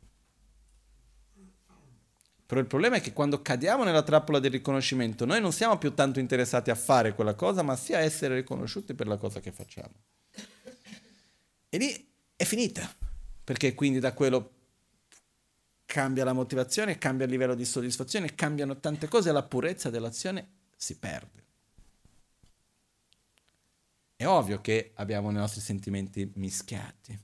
Però il problema è che quando cadiamo nella trappola del riconoscimento, noi non siamo più tanto interessati a fare quella cosa, ma sia a essere riconosciuti per la cosa che facciamo. E lì è finita, perché quindi da quello cambia la motivazione, cambia il livello di soddisfazione, cambiano tante cose e la purezza dell'azione si perde. È ovvio che abbiamo i nostri sentimenti mischiati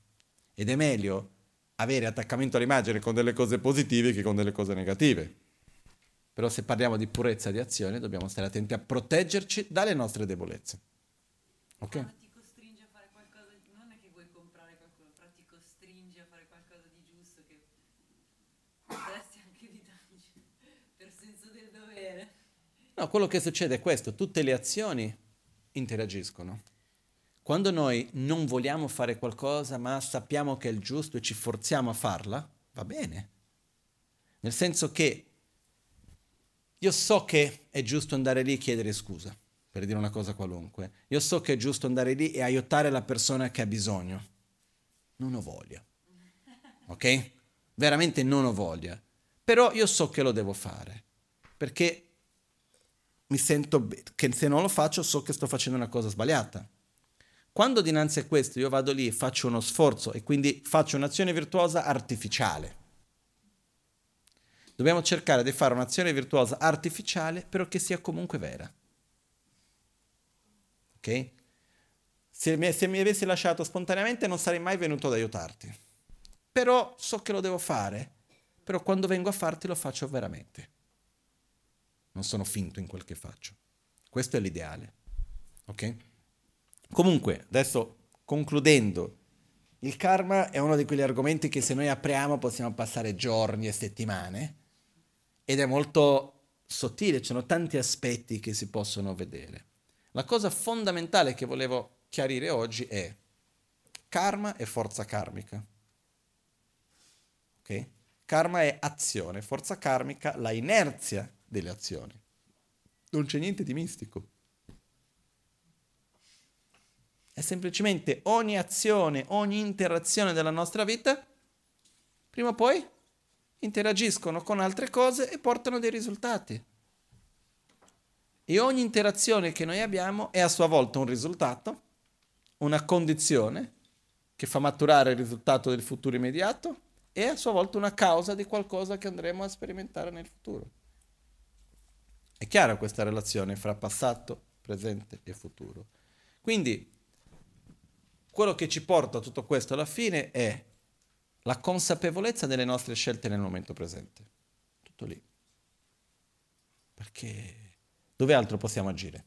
ed è meglio avere attaccamento all'immagine con delle cose positive che con delle cose negative. Però se parliamo di purezza di azione dobbiamo stare attenti a proteggerci dalle nostre debolezze. Ok? Ma ti costringe a fare qualcosa, di... non è che vuoi comprare qualcosa, però ti costringe a fare qualcosa di giusto che potresti anche evitarci per senso del dovere. No, quello che succede è questo, tutte le azioni interagiscono. Quando noi non vogliamo fare qualcosa ma sappiamo che è il giusto e ci forziamo a farla, va bene. Nel senso che io so che è giusto andare lì e chiedere scusa, per dire una cosa qualunque. Io so che è giusto andare lì e aiutare la persona che ha bisogno. Non ho voglia. Ok? Veramente non ho voglia. Però io so che lo devo fare. perché mi sento che se non lo faccio so che sto facendo una cosa sbagliata. Quando dinanzi a questo io vado lì e faccio uno sforzo e quindi faccio un'azione virtuosa artificiale, dobbiamo cercare di fare un'azione virtuosa artificiale però che sia comunque vera. Ok? Se mi, se mi avessi lasciato spontaneamente non sarei mai venuto ad aiutarti. Però so che lo devo fare, però quando vengo a farti lo faccio veramente. Non sono finto in quel che faccio. Questo è l'ideale. Ok? Comunque, adesso concludendo, il karma è uno di quegli argomenti che se noi apriamo possiamo passare giorni e settimane ed è molto sottile, ci sono tanti aspetti che si possono vedere. La cosa fondamentale che volevo chiarire oggi è karma e forza karmica. Ok? Karma è azione, forza karmica la inerzia delle azioni. Non c'è niente di mistico. È semplicemente ogni azione, ogni interazione della nostra vita, prima o poi interagiscono con altre cose e portano dei risultati. E ogni interazione che noi abbiamo è a sua volta un risultato, una condizione che fa maturare il risultato del futuro immediato e a sua volta una causa di qualcosa che andremo a sperimentare nel futuro. È chiara questa relazione fra passato, presente e futuro. Quindi quello che ci porta a tutto questo alla fine è la consapevolezza delle nostre scelte nel momento presente. Tutto lì. Perché dove altro possiamo agire?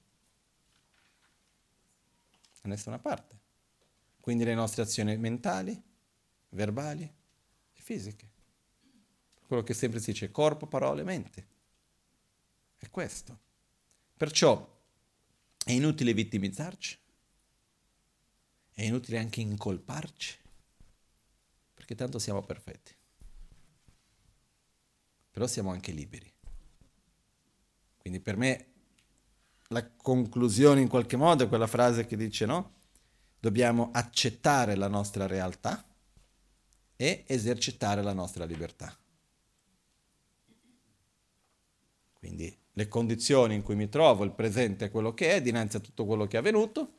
Da nessuna parte. Quindi le nostre azioni mentali, verbali e fisiche. Quello che sempre si dice corpo, parole, mente. È questo. Perciò è inutile vittimizzarci, è inutile anche incolparci, perché tanto siamo perfetti. Però siamo anche liberi. Quindi per me la conclusione in qualche modo è quella frase che dice no? Dobbiamo accettare la nostra realtà e esercitare la nostra libertà. Quindi le condizioni in cui mi trovo, il presente è quello che è, dinanzi a tutto quello che è avvenuto,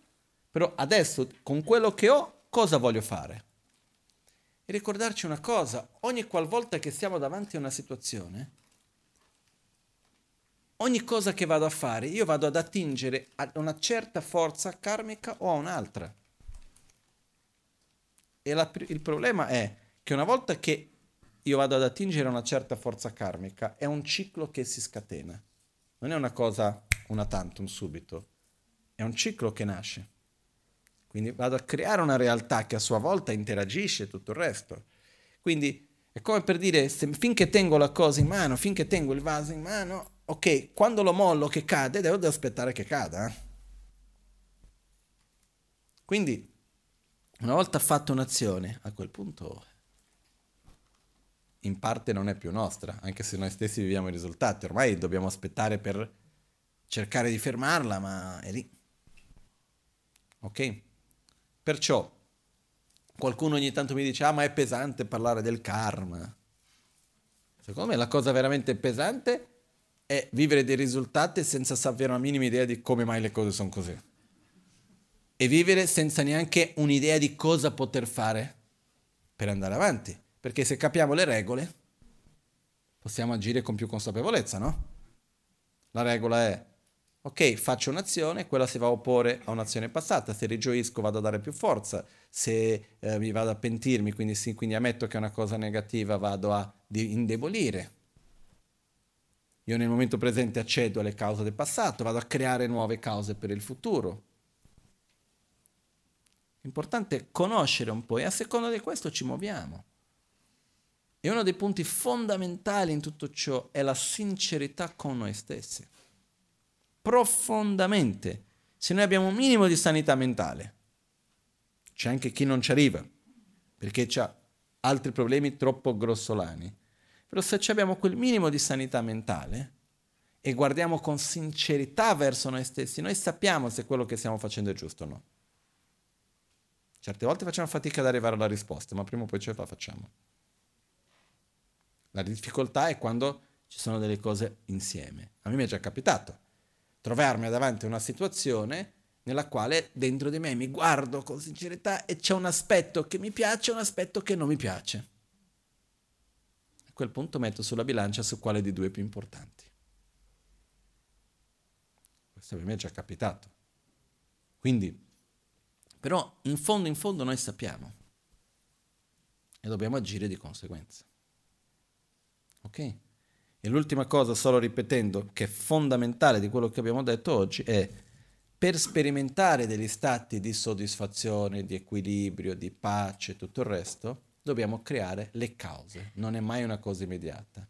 però adesso con quello che ho cosa voglio fare? E ricordarci una cosa, ogni qualvolta che siamo davanti a una situazione, ogni cosa che vado a fare, io vado ad attingere a una certa forza karmica o a un'altra. E la, il problema è che una volta che io vado ad attingere una certa forza karmica, è un ciclo che si scatena. Non è una cosa una tantum subito, è un ciclo che nasce. Quindi vado a creare una realtà che a sua volta interagisce tutto il resto. Quindi è come per dire, se, finché tengo la cosa in mano, finché tengo il vaso in mano, ok, quando lo mollo che cade, devo, devo aspettare che cada. Eh. Quindi, una volta fatta un'azione, a quel punto in parte non è più nostra, anche se noi stessi viviamo i risultati. Ormai dobbiamo aspettare per cercare di fermarla, ma è lì. Ok? Perciò qualcuno ogni tanto mi dice, ah ma è pesante parlare del karma. Secondo me la cosa veramente pesante è vivere dei risultati senza sapere una minima idea di come mai le cose sono così. E vivere senza neanche un'idea di cosa poter fare per andare avanti. Perché se capiamo le regole, possiamo agire con più consapevolezza, no? La regola è Ok, faccio un'azione, quella si va a opporre a un'azione passata, se rigioisco vado a dare più forza, se eh, mi vado a pentirmi, quindi, sì, quindi ammetto che è una cosa negativa, vado a indebolire. Io nel momento presente accedo alle cause del passato, vado a creare nuove cause per il futuro. L'importante è conoscere un po' e a seconda di questo ci muoviamo. E uno dei punti fondamentali in tutto ciò è la sincerità con noi stessi profondamente. Se noi abbiamo un minimo di sanità mentale, c'è anche chi non ci arriva, perché ha altri problemi troppo grossolani. Però se abbiamo quel minimo di sanità mentale e guardiamo con sincerità verso noi stessi, noi sappiamo se quello che stiamo facendo è giusto o no. Certe volte facciamo fatica ad arrivare alla risposta, ma prima o poi ce la facciamo. La difficoltà è quando ci sono delle cose insieme. A me mi è già capitato trovarmi davanti a una situazione nella quale dentro di me mi guardo con sincerità e c'è un aspetto che mi piace e un aspetto che non mi piace. A quel punto metto sulla bilancia su quale di due è più importanti. Questo per me è già capitato. Quindi, però in fondo in fondo noi sappiamo e dobbiamo agire di conseguenza. Ok? E l'ultima cosa, solo ripetendo, che è fondamentale di quello che abbiamo detto oggi, è per sperimentare degli stati di soddisfazione, di equilibrio, di pace e tutto il resto, dobbiamo creare le cause. Non è mai una cosa immediata.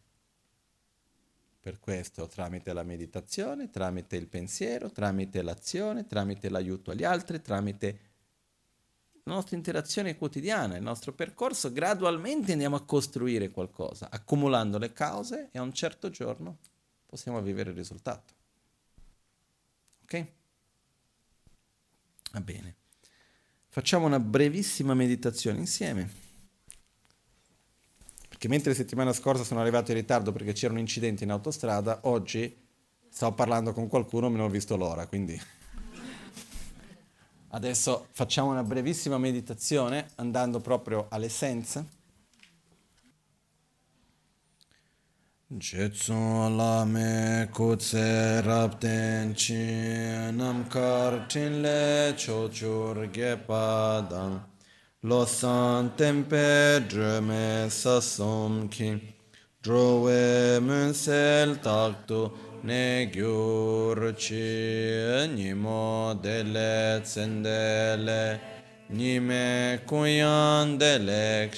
Per questo, tramite la meditazione, tramite il pensiero, tramite l'azione, tramite l'aiuto agli altri, tramite la nostra interazione quotidiana, il nostro percorso, gradualmente andiamo a costruire qualcosa, accumulando le cause e a un certo giorno possiamo vivere il risultato. Ok? Va bene. Facciamo una brevissima meditazione insieme che mentre settimana scorsa sono arrivato in ritardo perché c'era un incidente in autostrada, oggi stavo parlando con qualcuno e non ho visto l'ora, quindi adesso facciamo una brevissima meditazione andando proprio all'essenza. Jetsu lame kutse rapten chi nam kar tin le chochur gepadang lo san tempe dreme sasom ki drowe munsel taktu ne gyur chi nimo dele tsendele nime kuyan delek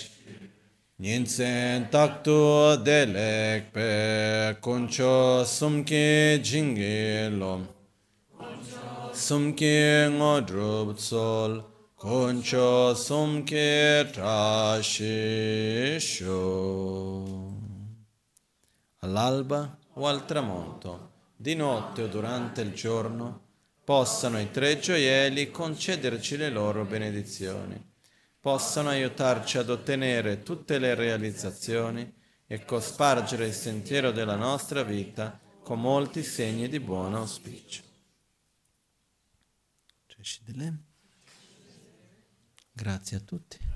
Ninsen taktu delek pe kuncho sumki jingilom sumki ngodrub tsol Concio sumche trasciscio. All'alba o al tramonto, di notte o durante il giorno, possano i tre gioielli concederci le loro benedizioni, possano aiutarci ad ottenere tutte le realizzazioni e cospargere il sentiero della nostra vita con molti segni di buon auspicio. Grazie a tutti.